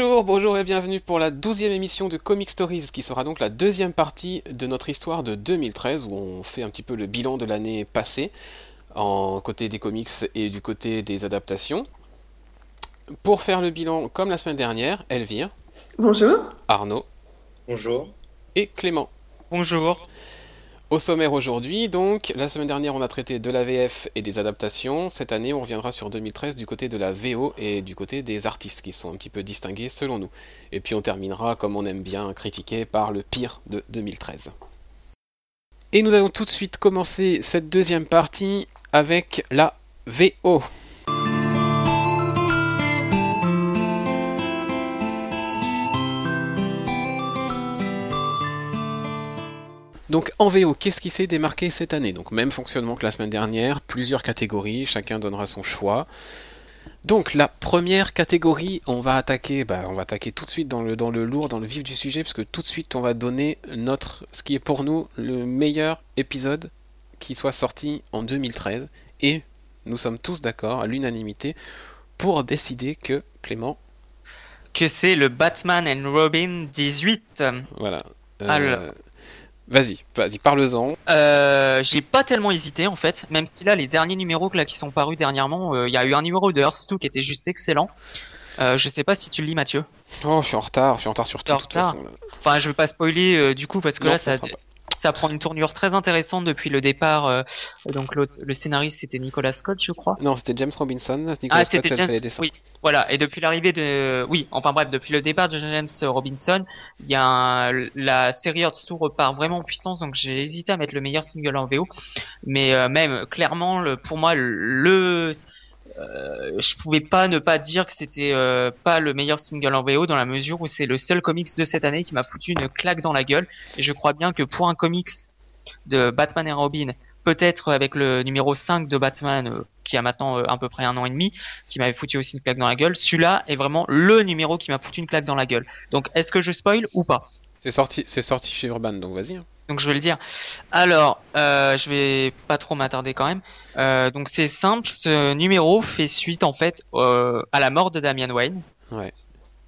Bonjour, bonjour et bienvenue pour la douzième émission de Comic Stories, qui sera donc la deuxième partie de notre histoire de 2013, où on fait un petit peu le bilan de l'année passée, en côté des comics et du côté des adaptations. Pour faire le bilan, comme la semaine dernière, Elvire, Bonjour. Arnaud Bonjour. et Clément. Bonjour. Au sommaire aujourd'hui, donc, la semaine dernière on a traité de la VF et des adaptations. Cette année on reviendra sur 2013 du côté de la VO et du côté des artistes qui sont un petit peu distingués selon nous. Et puis on terminera, comme on aime bien critiquer, par le pire de 2013. Et nous allons tout de suite commencer cette deuxième partie avec la VO. Donc en VO, qu'est-ce qui s'est démarqué cette année? Donc même fonctionnement que la semaine dernière, plusieurs catégories, chacun donnera son choix. Donc la première catégorie, on va attaquer, bah, on va attaquer tout de suite dans le, dans le lourd, dans le vif du sujet, parce que tout de suite on va donner notre, ce qui est pour nous le meilleur épisode qui soit sorti en 2013. Et nous sommes tous d'accord, à l'unanimité, pour décider que Clément, Que c'est le Batman and Robin 18. voilà. euh, Alors. Vas-y, vas-y, parle-en. Euh, j'ai pas tellement hésité en fait, même si là les derniers numéros là, qui sont parus dernièrement, euh, il y a eu un numéro de Earth 2 qui était juste excellent. Euh, je sais pas si tu le lis Mathieu. Oh, je suis en retard, je suis en retard sur tout, en de toute retard façon, là. Enfin je vais pas spoiler euh, du coup parce que Non, là ça ça. Ça prend une tournure très intéressante depuis le départ. euh, donc l'autre- le scénariste c'était Nicolas Scott je crois. Non, c'était James Robinson. Nicolas Ah, Scott c'était James. les. Oui, voilà. Et depuis l'arrivée de, oui, enfin bref, depuis le départ de James Robinson, il y a un- la série Earth Tour repart vraiment en puissance. Donc j'ai hésité à mettre le meilleur single en VO, mais euh, même clairement, le, pour moi, le, euh, je pouvais pas ne pas dire que c'était euh, pas le meilleur single en VO dans la mesure où c'est le seul comics de cette année qui m'a foutu une claque dans la gueule. Et je crois bien que pour un comics de Batman et Robin, peut-être avec le numéro 5 de Batman, euh, qui a maintenant à peu près un an et demi, qui m'avait foutu aussi une claque dans la gueule, celui-là est vraiment le numéro qui m'a foutu une claque dans la gueule. Donc est-ce que je spoil ou pas? C'est sorti, c'est sorti chez Urban, donc vas-y. hein. Donc je vais le dire. Alors, euh, je vais pas trop m'attarder quand même. Euh, donc c'est simple, ce numéro fait suite en fait euh, à la mort de Damian Wayne. Ouais.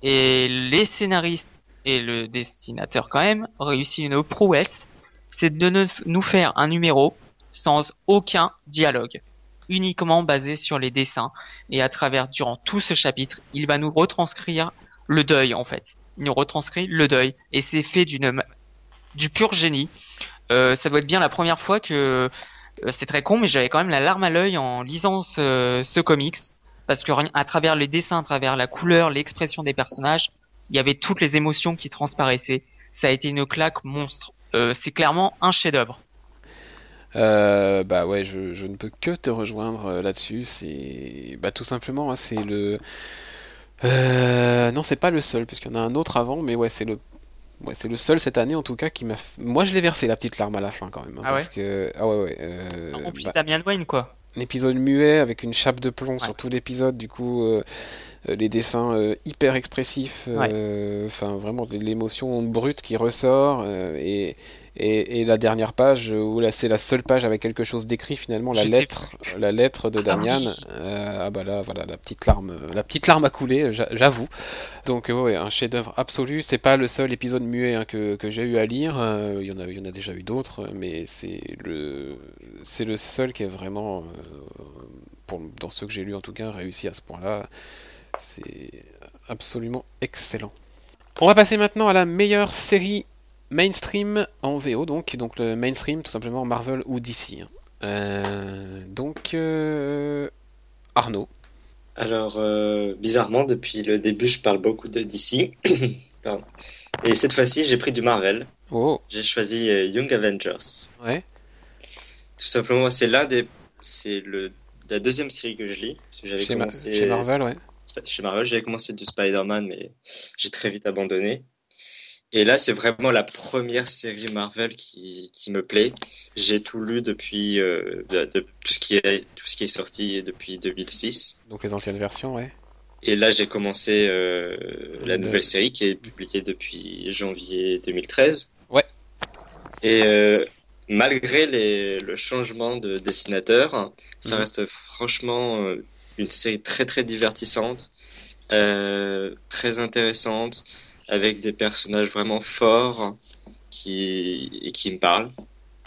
Et les scénaristes et le dessinateur quand même réussit une prouesse, c'est de ne- nous faire un numéro sans aucun dialogue, uniquement basé sur les dessins. Et à travers, durant tout ce chapitre, il va nous retranscrire le deuil en fait. Il nous retranscrit le deuil et c'est fait d'une du pur génie. Euh, ça doit être bien la première fois que euh, c'est très con, mais j'avais quand même la larme à l'œil en lisant ce, ce comics parce que à travers les dessins, à travers la couleur, l'expression des personnages, il y avait toutes les émotions qui transparaissaient. Ça a été une claque monstre. Euh, c'est clairement un chef-d'œuvre. Bah ouais, je, je ne peux que te rejoindre là-dessus. C'est bah tout simplement, hein, c'est le. Non, c'est pas le seul, puisqu'il y en a un autre avant, mais ouais, c'est le. Ouais, c'est le seul cette année en tout cas qui m'a. Moi, je l'ai versé la petite larme à la fin quand même, hein, Ah parce que ah ouais ouais. euh, en plus, bah, Wayne, quoi. un épisode muet avec une chape de plomb Ouais. sur tout l'épisode, du coup, euh, euh, les dessins euh, hyper expressifs, enfin vraiment l'émotion brute qui ressort, et, et, et la dernière page où là c'est la seule page avec quelque chose d'écrit finalement, la Je lettre, la lettre de Ah Damian. Euh, ah bah là voilà la petite larme, euh, la petite larme a coulé, j'a- j'avoue. Donc euh, ouais, un chef-d'œuvre absolu. C'est pas le seul épisode muet hein, que, que j'ai eu à lire. euh, Il y en a, il y en a déjà eu d'autres, mais c'est le, c'est le seul qui est vraiment, euh, pour, dans ceux que j'ai lus en tout cas, réussi à ce point-là. C'est absolument excellent. On va passer maintenant à la meilleure série mainstream en VO, donc, donc le mainstream tout simplement Marvel ou DC. hein. Euh, donc euh, Arnaud. Alors, euh, bizarrement, depuis le début, je parle beaucoup de DC. Et cette fois-ci, j'ai pris du Marvel. Oh, J'ai choisi Young Avengers. ouais. Tout simplement, c'est l'un des, c'est le, la deuxième série que je lis. J'avais Chez, Ma- commencé chez Marvel, ouais. Chez Marvel, j'avais commencé du Spider-Man, mais j'ai très vite abandonné. Et là, c'est vraiment la première série Marvel qui, qui me plaît. J'ai tout lu depuis euh, de, de- tout ce qui est tout ce qui est sorti depuis 2006. Donc les anciennes versions, ouais. Et là, j'ai commencé euh, la Le- nouvelle série qui est publiée depuis janvier 2013. Ouais. Et euh, malgré les, le changement de dessinateur, ça Mhm. reste franchement euh, une série très très divertissante euh, très intéressante, avec des personnages vraiment forts qui, et qui me parlent.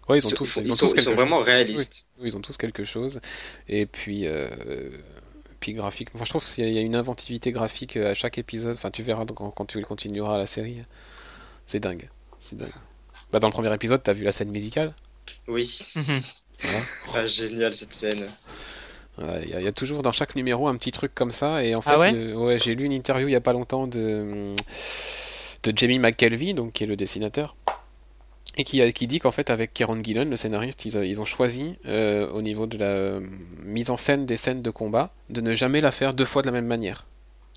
Ouais, ils ont Ils tous, sont, ils ils ont sont- tous ils sont vraiment chose. réalistes. Oui, ils ont tous quelque chose. Et puis, euh, puis graphique. Enfin, je trouve qu'il y a- une inventivité graphique euh, à chaque épisode. Enfin, tu verras quand, quand tu continueras la série. C'est dingue. C'est dingue. Bah, dans le premier épisode, t'as vu la scène musicale? Oui, Mhm. Voilà. ah, génial cette scène. Il y, a- il y a toujours dans chaque numéro un petit truc comme ça. Et en fait, Ah ouais euh, ouais, j'ai lu une interview il y a pas longtemps de, de Jamie McKelvey, donc qui est le dessinateur. Et qui, a- qui dit qu'en fait, avec Kieron Gillen, le scénariste, ils, a- ils ont choisi, euh, au niveau de la euh, mise en scène des scènes de combat, de ne jamais la faire deux fois de la même manière.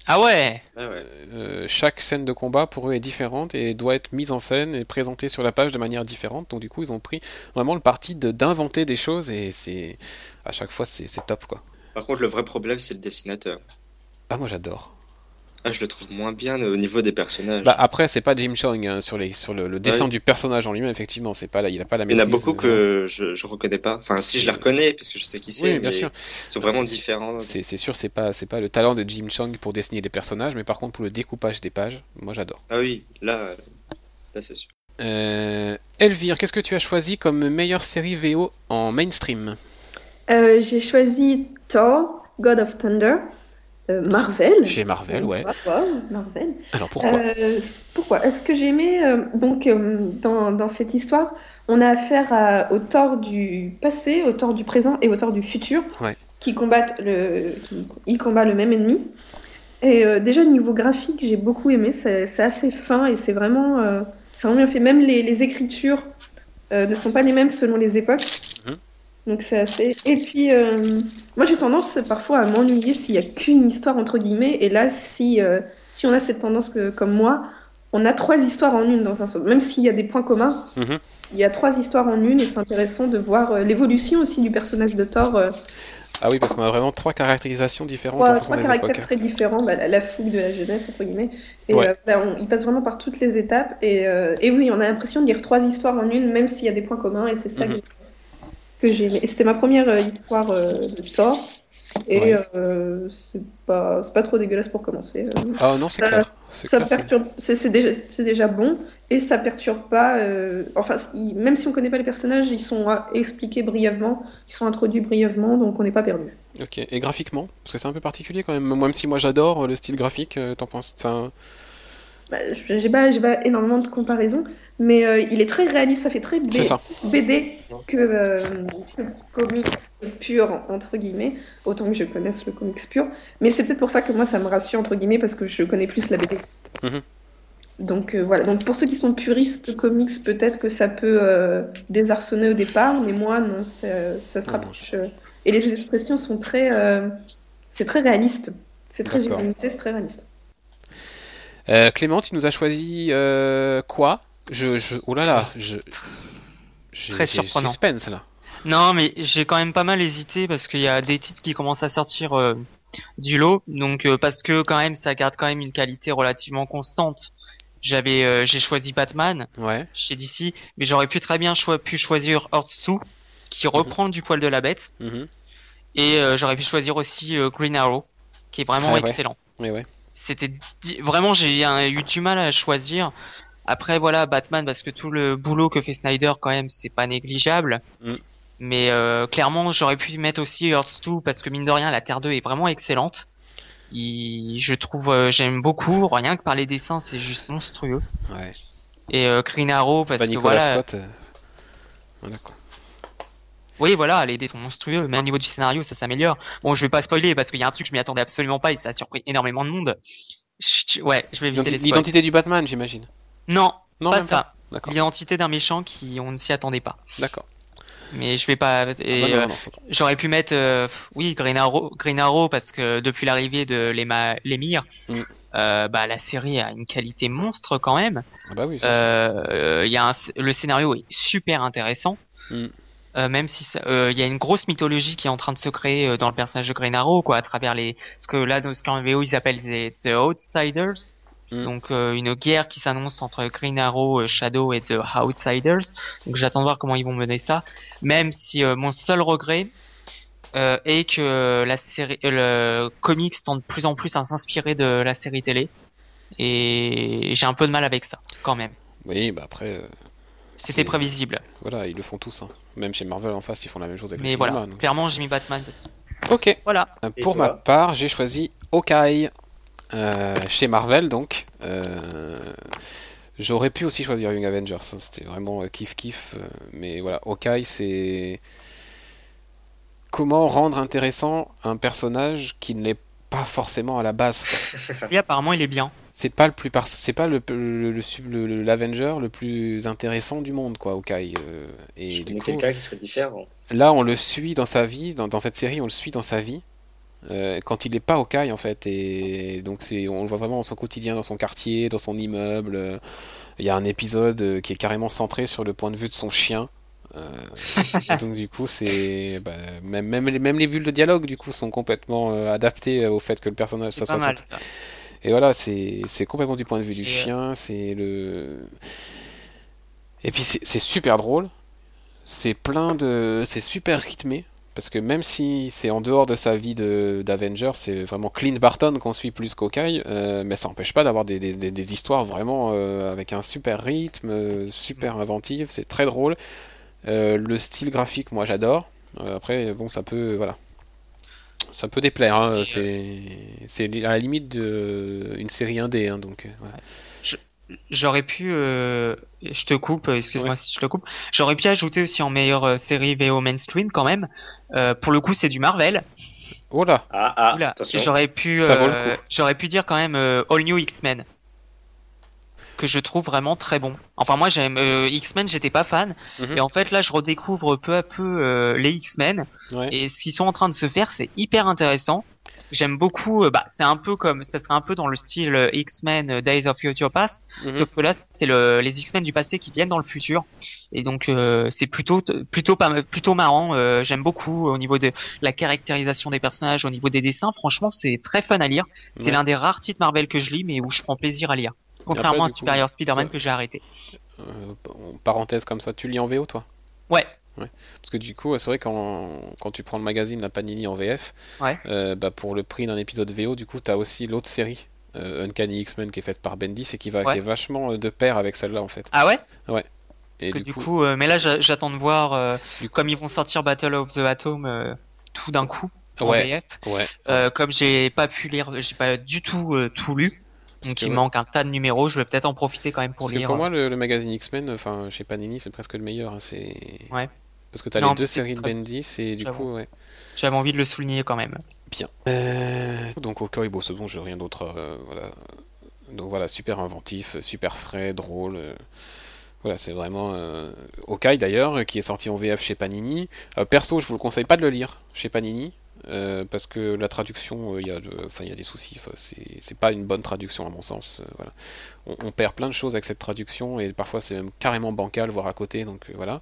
Ah ouais Ah ouais. Euh, chaque scène de combat pour eux est différente et doit être mise en scène et présentée sur la page de manière différente. Donc du coup, ils ont pris vraiment le parti de- d'inventer des choses et c'est à chaque fois c'est c'est top quoi. Par contre, le vrai problème, c'est le dessinateur. Ah moi j'adore. Ah, je le trouve moins bien au niveau des personnages. Bah après c'est pas Jim Chong hein, sur les sur le, le dessin Ouais. du personnage en lui-même effectivement c'est pas là il a pas la Il y en a beaucoup euh, que je, je reconnais pas. Enfin, si je les reconnais, parce que je sais qui c'est, Oui bien mais sûr. ils sont vraiment différents. C'est sûr c'est pas c'est pas le talent de Jim Chong pour dessiner les personnages mais par contre pour le découpage des pages moi j'adore. Ah oui, là, là c'est sûr. Euh, Elvire qu'est-ce que tu as choisi comme meilleure série VO en mainstream? Euh, j'ai choisi Thor, God of Thunder, Marvel. Chez Marvel ouais. Marvel. Alors pourquoi? Euh, pourquoi? Est-ce que j'ai aimé euh, donc euh, dans, dans cette histoire, on a affaire à, au Thor du passé, au Thor du présent et au Thor du futur, Ouais. qui combattent le, qui, ils combattent le même ennemi. Et euh, déjà niveau graphique, j'ai beaucoup aimé. C'est assez fin et c'est vraiment, euh, vraiment bien fait. Même les, les écritures euh, ne sont pas les mêmes selon les époques. Donc c'est assez. Et puis euh, moi j'ai tendance parfois à m'ennuyer s'il y a qu'une histoire entre guillemets. Et là, si euh, si on a cette tendance que, comme moi, on a trois histoires en une dans un sens. Même s'il y a des points communs, Mhm. il y a trois histoires en une et c'est intéressant de voir euh, l'évolution aussi du personnage de Thor. Ah oui, parce qu'on a vraiment trois caractérisations différentes en trois, fonction trois des caractères époques. très différents, bah, la, la fougue de la jeunesse entre guillemets. Et Ouais. bah, on- il passe vraiment par toutes les étapes. Et, et oui, on a l'impression de lire trois histoires en une, même s'il y a des points communs. Et c'est ça Mhm. que, que j'ai aimé. C'était ma première euh, histoire euh, de Thor. Et Ouais. euh, c'est pas, trop dégueulasse pour commencer. euh. Ah non, c'est clair. C'est Ça clair, c'est- perturbe, c'est c'est déjà, bon et ça perturbe pas. euh, enfin, il- même si on connaît pas les personnages, ils sont expliqués brièvement, ils sont introduits brièvement, donc on n'est pas perdu. Ok. Et graphiquement, parce que c'est un peu particulier quand même. Même si moi j'adore le style graphique, t'en penses Bah, j'ai pas, j'ai pas énormément de comparaisons, mais euh, il est très réaliste, ça fait très B-. BD que, euh, que comics pur entre guillemets, autant que je connaisse le comics pur. Mais c'est peut-être pour ça que moi ça me rassure entre guillemets parce que je connais plus la BD. Mhm. Donc euh, voilà. Donc pour ceux qui sont puristes comics, peut-être que ça peut euh, désarçonner au départ, mais moi non, ça, se rapproche. Et les expressions sont très, c'est très réaliste. C'est très humanisé, c'est très réaliste. Euh, Clément, tu nous as choisi euh, quoi? Je, je, oh là là, je, Très surprenant. suspense là. Non, mais j'ai quand même pas mal hésité parce qu'il y a des titres qui commencent à sortir euh, du lot. Donc euh, parce que quand même ça garde quand même une qualité relativement constante. J'avais euh, j'ai choisi Batman Ouais. chez DC, mais j'aurais pu très bien pu choisir Earth 2 qui reprend du poil de la bête Mhm. et j'aurais pu choisir aussi Green Arrow qui est vraiment Ah excellent. Ouais, ouais. C'était vraiment j'ai eu du mal à choisir. Après voilà Batman parce que tout le boulot que fait Snyder quand même c'est pas négligeable. Mm. Mais euh, clairement j'aurais pu mettre aussi Earth 2 parce que mine de rien la Terre 2 est vraiment excellente. Il- je trouve euh, j'aime beaucoup rien que par les dessins c'est juste monstrueux. ouais. Et euh, Green Arrow parce que Nicolas voilà Scott. euh, Voilà quoi. oui voilà les dessins sont monstrueux mais au niveau du scénario ça s'améliore. Bon je vais pas spoiler parce qu'il y a un truc je m'y attendais absolument pas et ça a surpris énormément de monde. Chut, ouais je vais éviter. L'identité du Batman, j'imagine. Non Non, pas ça. L'identité d'un méchant qui on ne s'y attendait pas. D'accord. Mais je vais pas. Et Ah, euh, faut- j'aurais pu mettre, euh, oui, Green Arrow, Green Arrow parce que depuis l'arrivée de l'émir, Mm. euh, bah la série a une qualité monstre quand même. Ah bah oui. Euh, y a un, le scénario est super intéressant. Mm. Euh, même si euh, il y a une grosse mythologie qui est en train de se créer euh, dans le personnage de Green Arrow, quoi, à travers les, ce que là, dans ce qu'en VO ils appellent les The Outsiders. Mm. Donc euh, une guerre qui s'annonce entre Green Arrow, euh, Shadow et The Outsiders. Donc j'attends de voir comment ils vont mener ça. Même si euh, mon seul regret, euh, et que la série, euh, le comics tend de plus en plus à s'inspirer de la série télé. Et j'ai un peu de mal avec ça, quand même. Oui, bah après, euh, C'était prévisible. voilà, ils le font tous. hein. Même chez Marvel en face, ils font la même chose avec le Mais cinéma. voilà, donc. clairement j'ai mis Batman. Parce... Ok. Voilà. Et Pour ma part, j'ai choisi Hawkeye euh, chez Marvel, donc. Euh, J'aurais pu aussi choisir Young Avengers, hein, c'était vraiment euh, kiff kiff, euh, mais voilà, Hawkeye c'est comment rendre intéressant un personnage qui ne l'est pas forcément à la base. Lui apparemment il est bien. C'est pas le plus par- c'est pas le le- le le- le- l'Avenger le plus intéressant du monde quoi, Hawkeye. euh, et Je du connais coup, quelqu'un qui serait différent. Là, on le suit dans sa vie, dans, dans cette série, on le suit dans sa vie, euh, quand il n'est pas au Kai en fait, et donc c'est, on le voit vraiment dans son quotidien, dans son quartier, dans son immeuble. euh, Il y a un épisode euh, qui est carrément centré sur le point de vue de son chien. euh, donc du coup, c'est bah, même, même, les, même les bulles de dialogue du coup sont complètement euh, adaptées au fait que le personnage ça soit mal. ça. et voilà, c'est c'est complètement du point de vue du chien, c'est le. Et puis c'est c'est super drôle, c'est plein de. C'est super rythmé, parce que même si c'est en dehors de sa vie d'Avenger, c'est vraiment Clint Barton qu'on suit plus qu'Hawkeye, euh, mais ça n'empêche pas d'avoir des, des, des- des histoires vraiment euh, avec un super rythme, euh, super inventive, c'est très drôle. Euh, le style graphique, moi j'adore. Après, bon, ça peut. Voilà. Ça peut déplaire, hein, c'est à la limite de une série indé, hein, donc. J'aurais pu, euh, je te coupe, excuse-moi Ouais. si je te coupe. J'aurais pu ajouter aussi en meilleure euh, série VO mainstream quand même. Euh, pour le coup, c'est du Marvel. Oh là, Ah, ah, Oula, j'aurais pu, euh, j'aurais pu dire quand même euh, All New X-Men que je trouve vraiment très bon. Enfin moi j'aime euh, X-Men, j'étais pas fan Mhm. et en fait là je redécouvre peu à peu euh, les X-Men ouais. et ce qu'ils sont en train de se faire, c'est hyper intéressant. J'aime beaucoup, euh, bah c'est un peu comme, ça serait un peu dans le style euh, X-Men euh, Days of Future Past, Mhm. sauf que là c'est le, les X-Men du passé qui viennent dans le futur et donc euh, c'est plutôt plutôt pas plutôt marrant. euh, J'aime beaucoup au niveau de la caractérisation des personnages, au niveau des dessins. Franchement c'est très fun à lire. C'est Ouais. l'un des rares titres Marvel que je lis mais où je prends plaisir à lire. Contrairement après, à Superior Spider-Man que j'ai arrêté. Euh, en parenthèse comme ça, tu lis en VO toi? Ouais. Parce que du coup, c'est vrai quand, quand tu prends le magazine La Panini en VF, Ouais. euh, bah, pour le prix d'un épisode VO, du coup, t'as aussi l'autre série, euh, Uncanny X-Men, qui est faite par Bendis et qui va Ouais. qui est vachement euh, de pair avec celle-là en fait. Ah ouais? Et Parce que du coup, euh, mais là j'a- j'attends de voir Du comme ils vont sortir Battle of the Atom tout d'un coup en Ouais. VF. ouais, comme j'ai pas pu lire, j'ai pas du tout tout lu, donc que il ouais. manque un tas de numéros. Je vais peut-être en profiter quand même pour Parce que lire. pour moi, le, le magazine X-Men, enfin, chez Panini, c'est presque le meilleur. hein, c'est... Ouais. Parce que t'as les deux séries de Bendis et du coup, ouais. J'avais envie de le souligner quand même. Bien. Euh, Donc au bon, c'est bon, j'ai rien d'autre. euh, voilà. Donc voilà, super inventif, super frais, drôle. euh, Voilà, c'est vraiment euh... Hawkeye d'ailleurs, qui est sorti en VF chez Panini. Euh, perso, je vous le conseille pas de le lire chez Panini. euh, parce que la traduction, il y a, de- enfin, il y a des soucis. C'est pas une bonne traduction à mon sens. voilà. on, on perd plein de choses avec cette traduction et parfois c'est même carrément bancal, voire à côté. Donc voilà.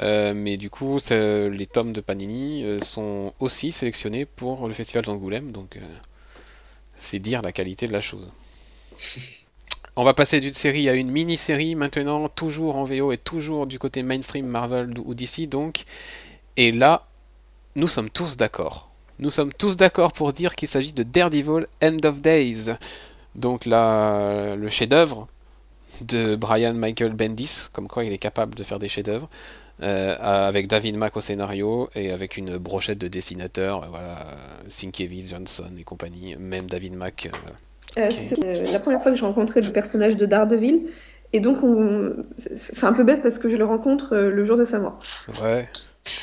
Euh, mais du coup, les tomes de Panini euh, sont aussi sélectionnés pour le festival d'Angoulême, donc euh, c'est dire la qualité de la chose. On va passer d'une série à une mini-série maintenant, toujours en VO et toujours du côté mainstream Marvel ou DC donc. Et là, nous sommes tous d'accord. Nous sommes tous d'accord pour dire qu'il s'agit de Daredevil End of Days. Donc là, le chef-d'œuvre de Brian Michael Bendis, comme quoi il est capable de faire des chefs-d'œuvre. Euh, avec David Mack au scénario et avec une brochette de dessinateurs, euh, voilà, Sienkiewicz, Johnson et compagnie, même David Mack. euh, voilà. Euh, C'était euh, la première fois que je rencontrais le personnage de Daredevil. Et donc, on... c'est un peu bête parce que je le rencontre euh, le jour de sa mort. Ouais.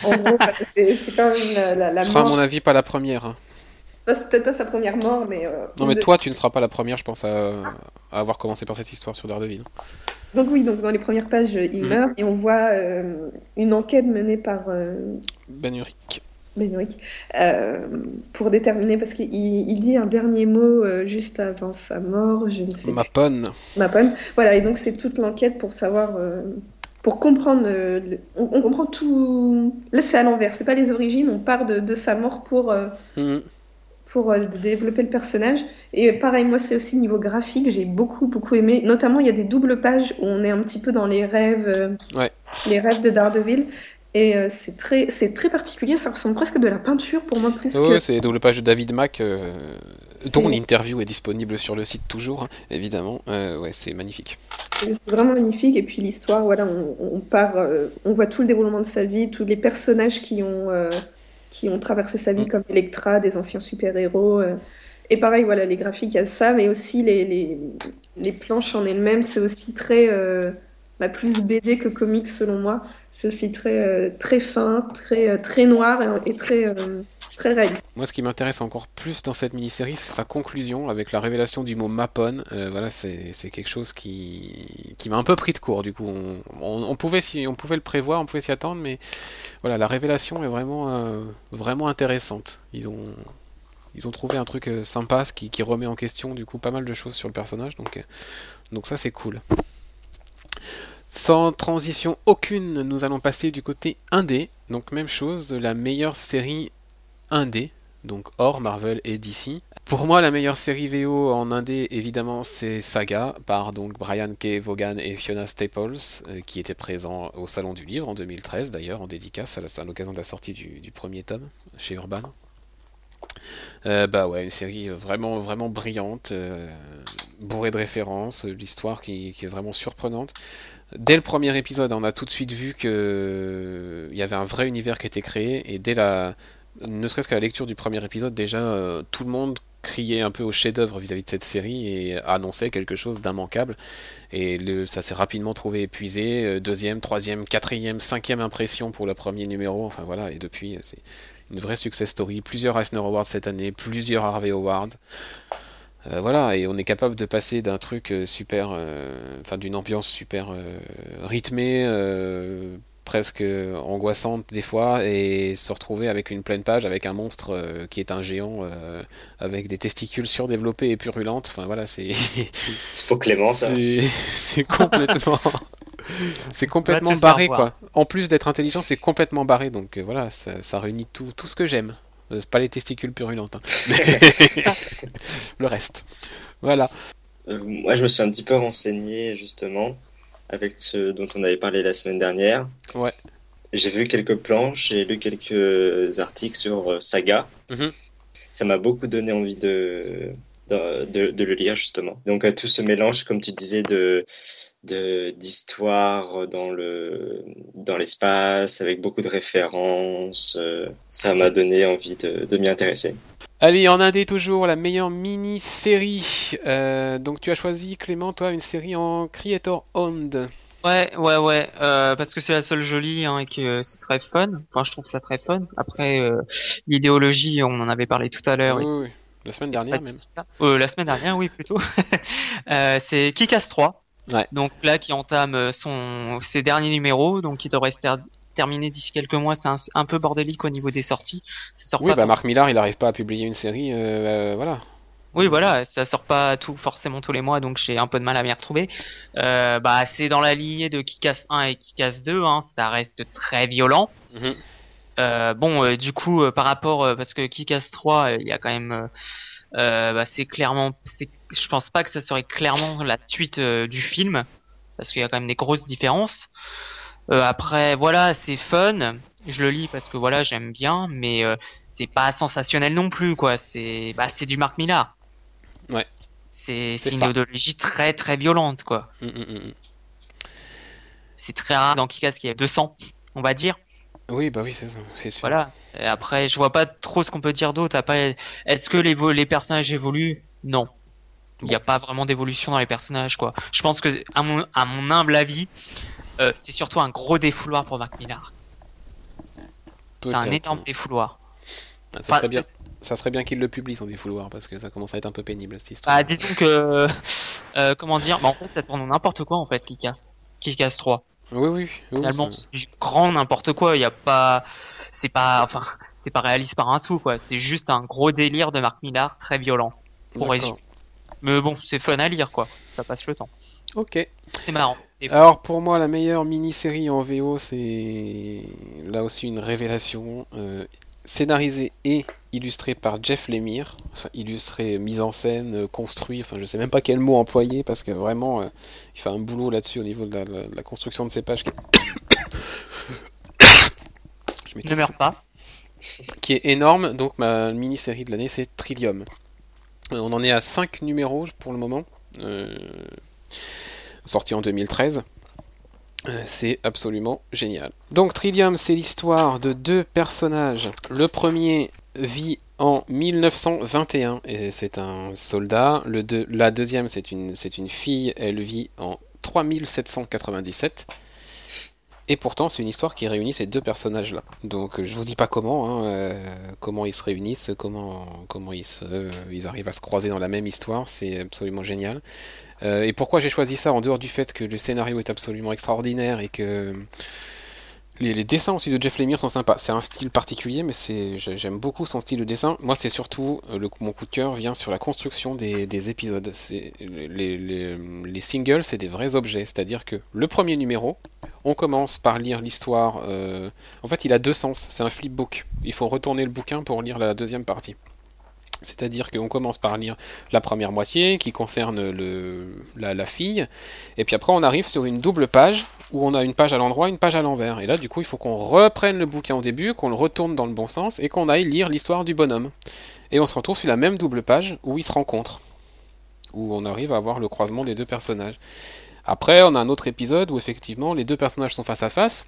En gros, c'est quand même la, la, la Ce sera à mort. mon avis pas la première. hein. C'est pas- peut-être pas sa première mort, mais. euh, Non mais de- toi tu ne seras pas la première je pense à, à avoir commencé par cette histoire sur Daredevil. Donc, oui, donc dans les premières pages, il Mm. meurt et on voit euh, une enquête menée par euh, Ben Urich. Ben euh, pour déterminer, parce qu'il il dit un dernier mot juste avant sa mort, je ne sais Ma ponne. ma pomme. Voilà, et donc c'est toute l'enquête pour savoir, pour comprendre. euh, le- on, on comprend tout. Là, c'est à l'envers, c'est pas les origines, on part de, de sa mort pour, euh, Mhm. Pour euh, développer le personnage. Et pareil, moi, c'est aussi niveau graphique, j'ai beaucoup, beaucoup aimé. Notamment, il y a des doubles pages où on est un petit peu dans les rêves, euh, Ouais. les rêves de Daredevil. Et euh, c'est très, c'est très particulier, ça ressemble presque de la peinture pour moi plus que... c'est double page de David Mack, euh, dont l'interview est disponible sur le site toujours, hein, évidemment. Euh, ouais, c'est magnifique. C'est vraiment magnifique. Et puis l'histoire, voilà, on, on part, on voit tout le déroulement de sa vie, tous les personnages qui ont, qui ont traversé sa vie, Mm. comme Electra, des anciens super-héros. euh. Et pareil, voilà, les graphiques, il y a ça, mais aussi les, les, les planches en elles-mêmes, c'est aussi très, euh, bah, plus BD que comics selon moi. C'est aussi très, euh, très fin, très, très noir et, et très, euh, Moi, ce qui m'intéresse encore plus dans cette mini-série, c'est sa conclusion avec la révélation du mot Mapon. Euh, voilà, c'est quelque chose qui, qui m'a un peu pris de court. Du coup, on, pouvait on pouvait le prévoir, on pouvait s'y attendre, mais voilà, la révélation est vraiment, euh, vraiment intéressante. Ils ont, ils ont trouvé un truc euh, sympa, ce qui, remet en question du coup pas mal de choses sur le personnage. Donc, donc ça, c'est cool. Sans transition aucune, nous allons passer du côté indé. Donc même chose, la meilleure série indé, donc hors Marvel et DC. Pour moi, la meilleure série VO en indé, évidemment, c'est Saga, par donc Brian K. Vaughan et Fiona Staples, euh, qui étaient présents au Salon du Livre en 2013, d'ailleurs, en dédicace à l'occasion de la sortie du, premier tome chez Urban. Euh, bah ouais, une série vraiment vraiment brillante, euh, bourrée de références, l'histoire qui, qui est vraiment surprenante. Dès le premier épisode, on a tout de suite vu que euh, il y avait un vrai univers qui était créé, et dès la, ne serait-ce qu'à la lecture du premier épisode, déjà euh, tout le monde criait un peu au chef-d'œuvre vis-à-vis de cette série et annonçait quelque chose d'immanquable. Et ça s'est rapidement trouvé épuisé. Euh, Deuxième, troisième, quatrième, cinquième impression pour le premier numéro. Enfin voilà, et depuis, euh, c'est une vraie success story. Plusieurs Eisner Awards cette année, plusieurs Harvey Awards. Voilà, et on est capable de passer d'un truc super, enfin d'une ambiance super rythmée, presque angoissante des fois, et se retrouver avec une pleine page avec un monstre euh, qui est un géant euh, avec des testicules surdéveloppés et purulentes. Enfin voilà, c'est C'est pour Clément, ça. c'est c'est complètement c'est complètement barré quoi. En plus d'être intelligent, c'est complètement barré, donc euh, voilà, ça, ça réunit tout, tout ce que j'aime. Euh, pas les testicules purulentes, hein. mais le reste. Voilà. Euh, moi, je me suis un petit peu renseigné, justement, avec ce dont on avait parlé la semaine dernière. Ouais. J'ai vu quelques planches, j'ai lu quelques articles sur euh, Saga. Mhm. Ça m'a beaucoup donné envie de, de, de, de le lire, justement. Donc, à tout ce mélange, comme tu disais, de de d'histoire dans le dans l'espace avec beaucoup de références euh, ça m'a donné envie de, de m'y intéresser Allez, en indé toujours, la meilleure mini-série. Euh, donc tu as choisi, Clément, toi, une série en Creator Owned. Ouais, ouais, ouais, euh, parce que c'est la seule jolie hein, et que euh, c'est très fun. Enfin, je trouve ça très fun. Après, euh, l'idéologie, on en avait parlé tout à l'heure. Oui, oui. La semaine dernière même. Euh, la semaine dernière, oui, plutôt. euh, c'est Kick-Ass 3. Ouais. Donc là, qui entame son ses derniers numéros, donc qui devrait se ter- terminer d'ici quelques mois. C'est un, un peu bordélique au niveau des sorties. Ça sort Oui, pas bah Marc Millar, il n'arrive pas à publier une série, euh, euh, voilà. Oui, voilà, ça sort pas tout forcément tous les mois, donc j'ai un peu de mal à m'y retrouver. Euh, bah, c'est dans la lignée de Kick-Ass 1 et Kick-Ass 2, hein, ça reste très violent. Mhm. Euh, bon, euh, du coup, par rapport, parce que Kick-Ass 3, euh, il y a quand même, bah, c'est clairement, je pense pas que ça serait clairement la suite du film, parce qu'il y a quand même des grosses différences. Euh, après, voilà, c'est fun. Je le lis parce que voilà, j'aime bien, mais euh, c'est pas sensationnel non plus, quoi. C'est, bah, c'est du Mark Millar. Ouais. C'est, une ça. idéologie très très violente, quoi. Mm, mm, mm. C'est très rare dans Kick-Ass qu'il y ait 200, on va dire. Oui, bah oui, c'est sûr. Voilà. Et après, je vois pas trop ce qu'on peut dire d'autre. Après, est-ce que les, les personnages évoluent? Non. Il n'y a pas vraiment d'évolution dans les personnages, quoi. Je pense que, à mon, à mon humble avis, euh, c'est surtout un gros défouloir pour Mark Millar. C'est un énorme défouloir. Ah, Ça Enfin, serait bien, ça serait bien qu'il le publie son défouloir parce que ça commence à être un peu pénible cette histoire. Bah, disons que, euh, comment dire, bah, en fait, ça tourne n'importe quoi, en fait, qui casse. Qui casse 3. Oui, oui, oui. Finalement, ça- c'est grand n'importe quoi. Il y a pas, c'est pas, enfin, c'est pas réaliste par un sou, quoi. C'est juste un gros délire de Mark Millar, très violent. pour résumer. Mais bon, c'est fun à lire, quoi. Ça passe le temps. Ok. C'est marrant. Alors pour moi, la meilleure mini-série en VO, c'est là aussi une révélation. Euh, scénarisée et illustrée par Jeff Lemire. Enfin, illustré, mise en scène, euh, construit. Enfin, je sais même pas quel mot employer parce que vraiment, euh, il fait un boulot là-dessus au niveau de la, la- la construction de ses pages qui qui Ne meurs pas. qui est énorme. Donc ma mini-série de l'année, c'est Trillium. On en est à 5 numéros pour le moment, euh, sorti en 2013. Euh, C'est absolument génial. Donc Trillium, c'est l'histoire de deux personnages. Le premier vit en 1921 et c'est un soldat. La deuxième, c'est une, fille. Elle vit en 3797. Et pourtant, c'est une histoire qui réunit ces deux personnages-là. Donc, euh, je vous dis pas comment, hein, euh, comment ils se réunissent, comment, ils arrivent à se croiser dans la même histoire. C'est absolument génial. Euh, et pourquoi j'ai choisi ça en dehors du fait que le scénario est absolument extraordinaire et que les, dessins aussi de Jeff Lemire sont sympas. C'est un style particulier, mais c'est j'ai- j'aime beaucoup son style de dessin. Moi, c'est surtout euh, mon coup de cœur vient sur la construction des, des épisodes. Les singles, c'est des vrais objets. C'est-à-dire que le premier numéro, on commence par lire l'histoire. euh, En fait, il a deux sens. C'est un flipbook. Il faut retourner le bouquin pour lire la deuxième partie. C'est-à-dire qu'on commence par lire la première moitié qui concerne la, la fille, et puis après on arrive sur une double page où on a une page à l'endroit, une page à l'envers. Et là, du coup, il faut qu'on reprenne le bouquin au début, qu'on le retourne dans le bon sens et qu'on aille lire l'histoire du bonhomme. Et on se retrouve sur la même double page où ils se rencontrent, où on arrive à voir le croisement des deux personnages. Après, on a un autre épisode où effectivement les deux personnages sont face à face.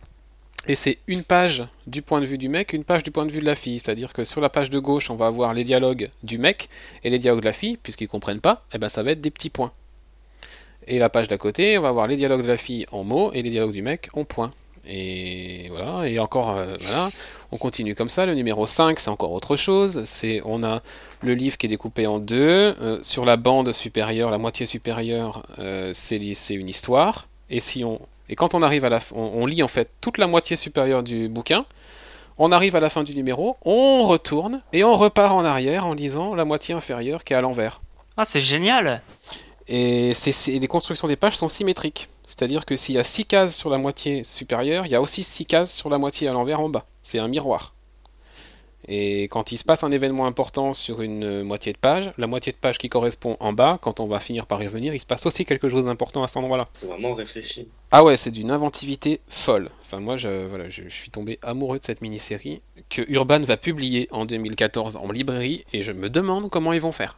Et c'est une page du point de vue du mec, une page du point de vue de la fille. C'est-à-dire que sur la page de gauche, on va avoir les dialogues du mec et les dialogues de la fille, puisqu'ils comprennent pas, et ben ça va être des petits points. Et la page d'à côté, on va avoir les dialogues de la fille en mots et les dialogues du mec en points. Et voilà, et encore, euh, voilà, on continue comme ça. Le numéro 5, c'est encore autre chose. C'est, on a le livre qui est découpé en deux. Euh, sur la bande supérieure, la moitié supérieure, euh, c'est une histoire. Et si on, et quand on arrive à la, on, on lit en fait toute la moitié supérieure du bouquin. On arrive à la fin du numéro, on retourne et on repart en arrière en lisant la moitié inférieure qui est à l'envers. Ah, c'est génial. Et les constructions des pages sont symétriques. C'est-à-dire que s'il y a 6 cases sur la moitié supérieure, il y a aussi 6 cases sur la moitié à l'envers en bas. C'est un miroir. Et quand il se passe un événement important sur une euh, moitié de page, la moitié de page qui correspond en bas, quand on va finir par y revenir, il se passe aussi quelque chose d'important à cet endroit-là. C'est vraiment réfléchi. Ah ouais, c'est d'une inventivité folle. Enfin moi, je, voilà, je, je suis tombé amoureux de cette mini-série que Urban va publier en 2014 en librairie et je me demande comment ils vont faire.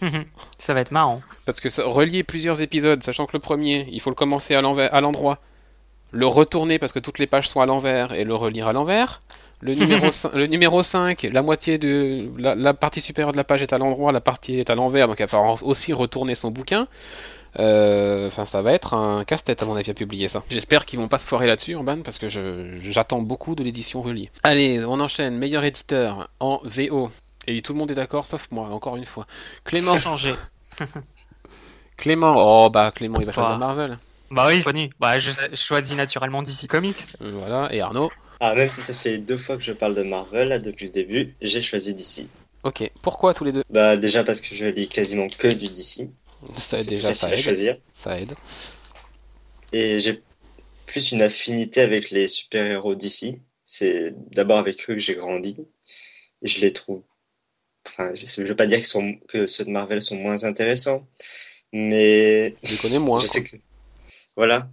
ça va être marrant. Parce que ça, relier plusieurs épisodes, sachant que le premier, il faut le commencer à l'envers, à l'endroit, le retourner parce que toutes les pages sont à l'envers et le relire à l'envers. Le numéro, cin- le numéro 5, la moitié de la, la partie supérieure de la page est à l'endroit, la partie est à l'envers, donc il va falloir aussi retourner son bouquin. Euh, Enfin, ça va être un casse-tête à mon avis à publier ça. J'espère qu'ils vont pas se foirer là-dessus, Urban, parce que je- j'attends beaucoup de l'édition reliée. Allez, on enchaîne. Meilleur éditeur en VO. Et tout le monde est d'accord, sauf moi, encore une fois. Clément, Changer. Clément, oh bah Clément il va choisir Bah. Marvel. Bah oui, connu. Bah je, je choisis naturellement DC Comics. Voilà, et Arnaud. Ah, même si ça fait deux fois que je parle de Marvel là, depuis le début, j'ai choisi DC. Ok, pourquoi tous les deux? Bah déjà parce que je lis quasiment que du DC. Ça aide déjà, ça à aide. choisir. Ça aide. Et j'ai plus une affinité avec les super-héros d'ici. C'est d'abord avec eux que j'ai grandi. Et je les trouve. Enfin, je ne veux pas dire qu'ils sont... que ceux de Marvel sont moins intéressants. Mais. Je les connais moins. je sais que. Voilà.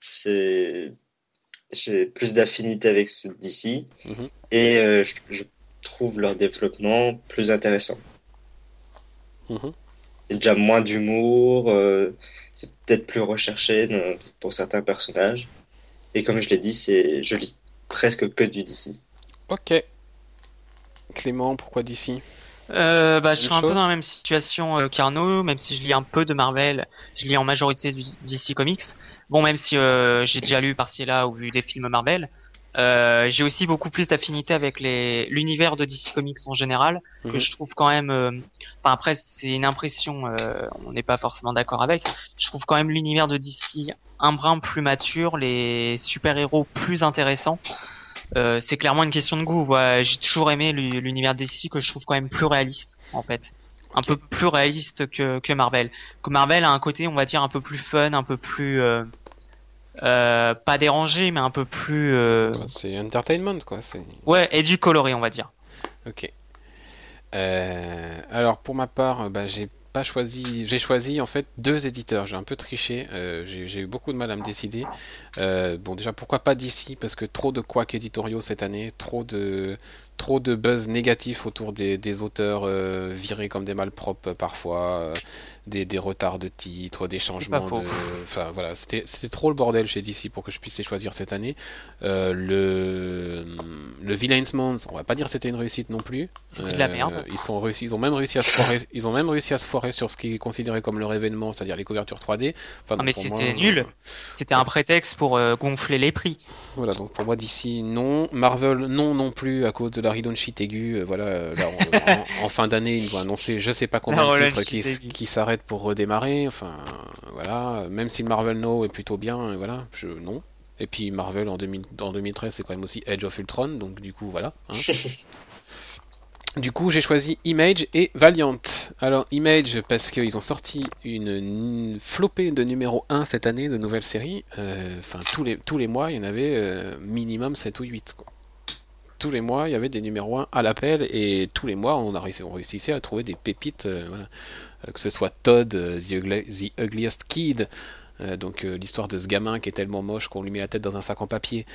C'est. J'ai plus d'affinité avec ceux d'ici. Mhm. Et euh, je, je trouve leur développement plus intéressant. Mhm. A déjà moins d'humour, euh, c'est peut-être plus recherché dans- pour certains personnages. Et comme je l'ai dit, c'est je lis presque que du DC. Ok. Clément, pourquoi d'ici Euh, bah, je suis Même un peu dans la même situation euh, qu'Arnaud, même si je lis un peu de Marvel, je lis en majorité du DC Comics. Bon, même si euh, j'ai déjà lu par-ci là ou vu des films Marvel, euh, j'ai aussi beaucoup plus d'affinité avec les l'univers de DC Comics en général, que Mhm. je trouve quand même. euh, Enfin après, c'est une impression, euh, on n'est pas forcément d'accord avec. Je trouve quand même l'univers de DC un brin plus mature, les super-héros plus intéressants. Euh, c'est clairement une question de goût. J'ai toujours aimé l'u- l'univers DC que je trouve quand même plus réaliste, en fait. Un peu plus réaliste que, que Marvel. Que Marvel a un côté, on va dire, un peu plus fun, un peu plus... euh, euh, pas dérangé, mais un peu plus... C'est entertainment quoi. Ouais, et du coloré, on va dire. ok. Alors pour ma part, bah, j'ai pas choisi. J'ai choisi en fait deux éditeurs. J'ai un peu triché. euh, j'ai eu beaucoup de mal à me décider. Euh, bon, déjà, pourquoi pas d'ici? Parce que trop de couacs éditoriaux cette année, trop de trop de buzz négatif autour des, auteurs euh, virés comme des malpropres parfois, des, des retards de titres, des changements de. Enfin voilà, c'était trop le bordel chez DC pour que je puisse les choisir cette année. Euh, le le Villains Month, on va pas dire que c'était une réussite non plus. C'était de la Euh, merde. Ils sont réussi, ils ont même réussi à se foirer, ils ont même réussi à se foirer sur ce qui est considéré comme leur événement, c'est-à-dire les couvertures 3D. Enfin, Ah, donc mais c'était nul. euh, C'était un prétexte pour euh, gonfler les prix. Voilà, donc pour moi d'ici non, Marvel non non plus à cause de la sheet aiguë. voilà, là, en, en fin d'année ils vont annoncer je sais pas combien de titres qui, qui s'arrêtent pour redémarrer. Enfin voilà, même si le Marvel No est plutôt bien, euh, voilà, je non. Et puis Marvel en, 2000 en 2013 c'est quand même aussi Edge of Ultron, donc du coup voilà. hein. Du coup, j'ai choisi Image et Valiant. Alors, Image, parce qu'ils ont sorti une, une flopée de numéro 1 cette année, de nouvelles séries. Euh, Enfin, tous, les, tous les mois, il y en avait euh, minimum 7 ou 8. quoi. Tous les mois, il y avait des numéros 1 à l'appel, et tous les mois, on, a on réussissait à trouver des pépites. euh, voilà. Euh, que ce soit Todd, euh, the, Ugliest Kid, euh, donc l'histoire de ce gamin qui est tellement moche qu'on lui met la tête dans un sac en papier.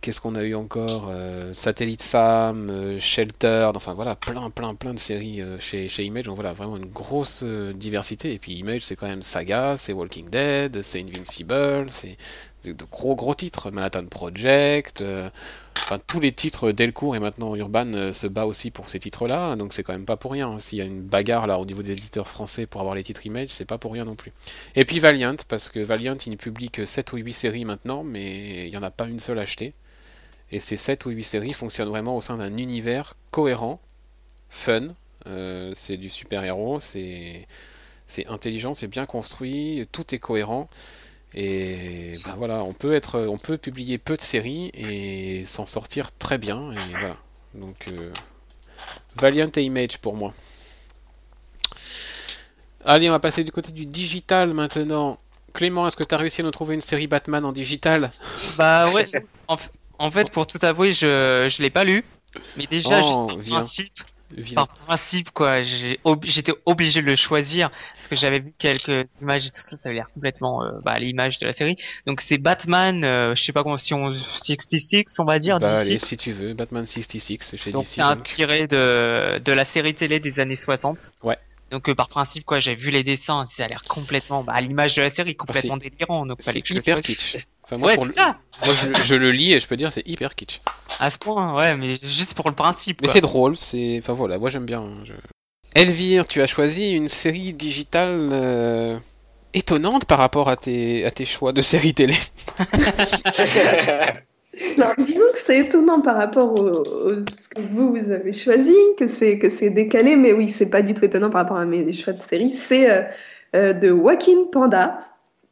Qu'est-ce qu'on a eu encore Satellite Sam, Shelter, enfin voilà, plein, plein, plein de séries chez, chez Image. Donc voilà, vraiment une grosse diversité. Et puis Image, c'est quand même Saga, c'est Walking Dead, c'est Invincible, de gros, gros titres. Manhattan Project, euh, enfin tous les titres Delcourt et maintenant Urban euh, se bat aussi pour ces titres-là. Donc c'est quand même pas pour rien. S'il y a une bagarre là au niveau des éditeurs français pour avoir les titres Image, c'est pas pour rien non plus. Et puis Valiant, parce que Valiant, il ne publie que 7 ou 8 séries maintenant, mais il n'y en a pas une seule achetée. Et ces 7 ou 8 séries fonctionnent vraiment au sein d'un univers cohérent, fun, euh, c'est du super-héros, c'est intelligent, c'est bien construit, tout est cohérent. Et ben voilà, on peut être, on peut publier peu de séries et s'en sortir très bien. Et voilà. Donc euh, Valiant et Image pour moi. Allez, on va passer du côté du digital maintenant. Clément, est-ce que tu as réussi à nous trouver une série Batman en digital? Bah ouais. en, fait, pour tout avouer, je je l'ai pas lu. Mais déjà, Oh, juste principe, Vilain. par principe quoi, j'ai ob- j'étais obligé de le choisir parce que j'avais vu quelques images et tout ça, ça avait l'air complètement euh, bah, l'image de la série. Donc c'est Batman, euh, je sais pas comment si on 66 on va dire Bah, allez, si tu veux, Batman 66 chez Donc c'est inspiré de de la série télé des années 60. Ouais. Donc euh, par principe quoi, j'ai vu les dessins, ça a l'air complètement bah, à l'image de la série, complètement délirant. Donc fallait que je le hyper kitsch. Enfin, moi, Ouais, pour c'est le- ça. moi, je, je le lis et je peux dire c'est hyper kitsch. À ce point, ouais, mais juste pour le principe. Mais quoi. c'est drôle, c'est. Enfin voilà, moi j'aime bien. je- Elvire, tu as choisi une série digitale euh, étonnante par rapport à tes, à tes choix de séries télé. Alors, disons que c'est étonnant par rapport au, au- ce que vous, vous avez choisi, que c'est que c'est décalé, mais oui, c'est pas du tout étonnant par rapport à mes choix de série. C'est euh, euh, de Joaquin Panda.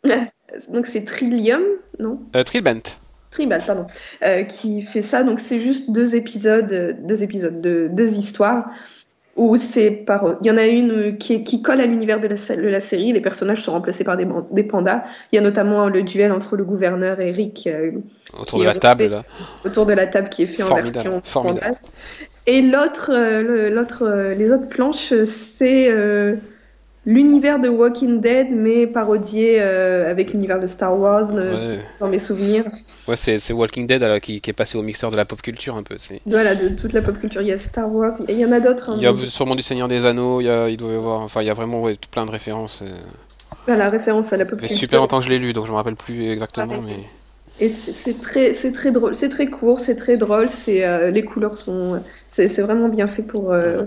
Donc c'est Trillium, non? Euh, Trillbent. Tribal, pardon, euh, qui fait ça. Donc c'est juste deux épisodes, euh, deux épisodes, de, deux histoires où c'est par. Il y en a une qui, qui colle à l'univers de la, sé- de la série. Les personnages sont remplacés par des, pandas. Il y a notamment le duel entre le gouverneur et Rick euh, Autour de la table là. autour de la table qui est fait en version formidable. panda. Et l'autre, le- l'autre, les autres planches, c'est l'univers de Walking Dead, mais parodié euh, avec l'univers de Star Wars, euh, Ouais, dans mes souvenirs. ouais c'est Walking Dead alors, qui, qui est passé au mixeur de la pop culture un peu. Voilà, de toute la pop culture. Il y a Star Wars, il y en a d'autres. hein, Il y a mais- sûrement du Seigneur des Anneaux, il, y a, il doit y avoir. Enfin, il y a vraiment ouais, plein de références. euh. Voilà, référence à la pop culture. super longtemps que je l'ai lu donc je me rappelle plus exactement. Mais... Et c'est très, c'est très drôle, c'est très court, c'est très drôle. C'est euh, les couleurs sont, c'est c'est vraiment bien fait pour euh,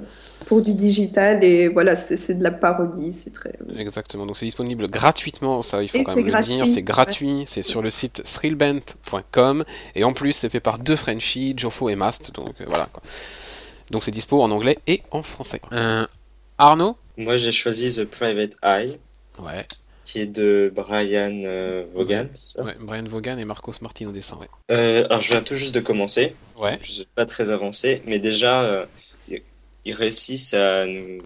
pour du digital et voilà, c'est de la parodie, c'est très. Exactement, donc c'est disponible gratuitement, ça il faut Et quand même le gratuit, dire, c'est gratuit, c'est sur le site thrillbent.com et en plus c'est fait par deux Frenchies, Joffo et Mast, donc euh, voilà quoi. Donc c'est dispo en anglais et en français. Euh, Arnaud? Moi, j'ai choisi The Private Eye, Ouais, qui est de Brian euh, Vaughan, c'est ça? Ouais, Brian Vaughan et Marcos Martin au dessin, ouais. Euh, alors, je viens tout juste de commencer. Ouais, Je suis pas très avancé, mais déjà, euh, ils- réussissent à nous,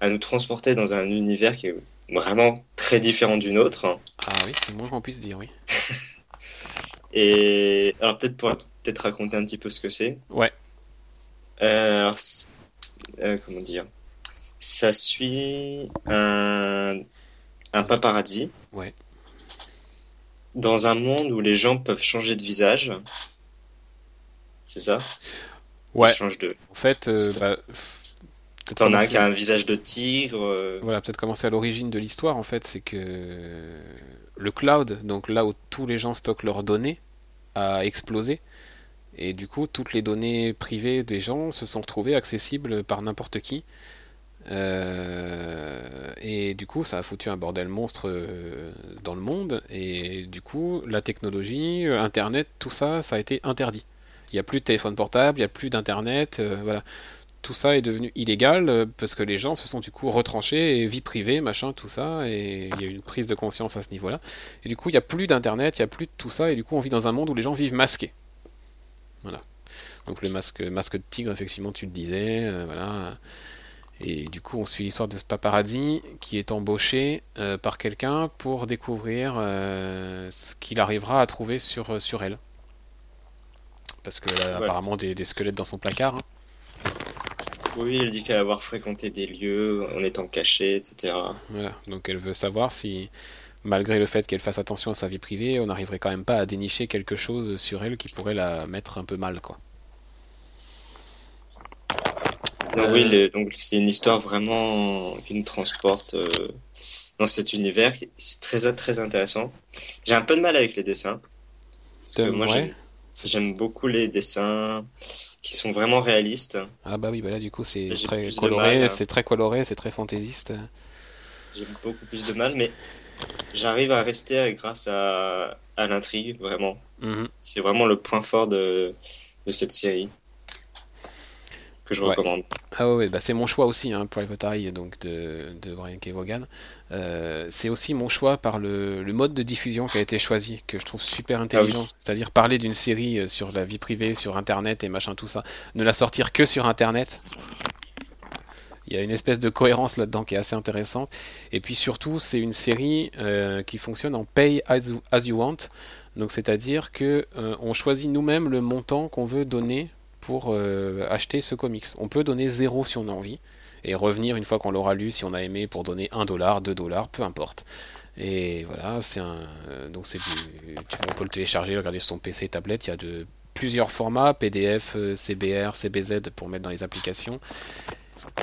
à nous transporter dans un univers qui est vraiment très différent du nôtre. ah oui, c'est le moins qu'on puisse dire, oui. Et alors peut-être pour peut-être raconter un petit peu ce que c'est. Ouais, Euh, alors, euh, comment dire? Ça suit un, un paparazzi. Ouais. Dans un monde où les gens peuvent changer de visage. C'est ça? Ouais. Ils changent de. En fait, euh, bah, T'en as un qui a un visage de tigre. euh, Voilà, peut-être commencer à l'origine de l'histoire, en fait, c'est que le cloud, donc là où tous les gens stockent leurs données, a explosé. Et du coup, toutes les données privées des gens se sont retrouvées accessibles par n'importe qui. Euh, et du coup, ça a foutu un bordel monstre dans le monde. Et du coup, la technologie, Internet, tout ça, ça a été interdit. Il n'y a plus de téléphone portable, il n'y a plus d'Internet, euh, voilà tout ça est devenu illégal euh, parce que les gens se sont du coup retranchés et vie privée, machin, tout ça, et il y a eu une prise de conscience à ce niveau-là. Et du coup, il n'y a plus d'internet, il n'y a plus de tout ça, et du coup, on vit dans un monde où les gens vivent masqués. Voilà. Donc le masque, masque de tigre, effectivement, tu le disais, euh, voilà. Et du coup, on suit l'histoire de ce paparazzi qui est embauché par quelqu'un pour découvrir ce qu'il arrivera à trouver sur, sur elle. Parce que là, Ouais. apparemment, des, des squelettes dans son placard. hein. Oui, il dit qu'elle avoir fréquenté des lieux en étant cachée, etc. Voilà, donc elle veut savoir si, malgré le fait qu'elle fasse attention à sa vie privée, on n'arriverait quand même pas à dénicher quelque chose sur elle qui pourrait la mettre un peu mal, quoi. Donc Euh, oui, les- donc c'est une histoire vraiment qui nous transporte euh, dans cet univers. C'est très très intéressant. J'ai un peu de mal avec les dessins. Parce que Euh, moi ouais. J'aime- beaucoup les dessins qui sont vraiment réalistes. Ah bah oui, bah là du coup c'est très coloré, c'est très coloré, c'est très fantaisiste. J'ai beaucoup plus de mal, mais j'arrive à rester grâce à, à l'intrigue, vraiment. Mhm. C'est vraiment le point fort de, de cette série que je Ouais. recommande. Ah ouais, bah c'est mon choix aussi, hein, Private Eye, donc de, de Brian K. Vaughan. Euh, c'est aussi mon choix par le, le mode de diffusion qui a été choisi, que je trouve super intelligent. Ah oui. C'est-à-dire parler d'une série euh, sur la vie privée, sur Internet et machin tout ça, ne la sortir que sur Internet. Il y a une espèce de cohérence là-dedans qui est assez intéressante. Et puis surtout, c'est une série euh, qui fonctionne en pay as you, as you want. Donc c'est-à-dire que euh, on choisit nous-mêmes le montant qu'on veut donner pour euh, acheter ce comics. On peut donner zéro si on a envie et revenir une fois qu'on l'aura lu si on a aimé pour donner 1 dollar, 2 dollars, peu importe. Et voilà, c'est un euh, donc c'est du on peut le télécharger, regarder sur son PC, tablette, il y a de plusieurs formats, PDF, euh, CBR, CBZ pour mettre dans les applications.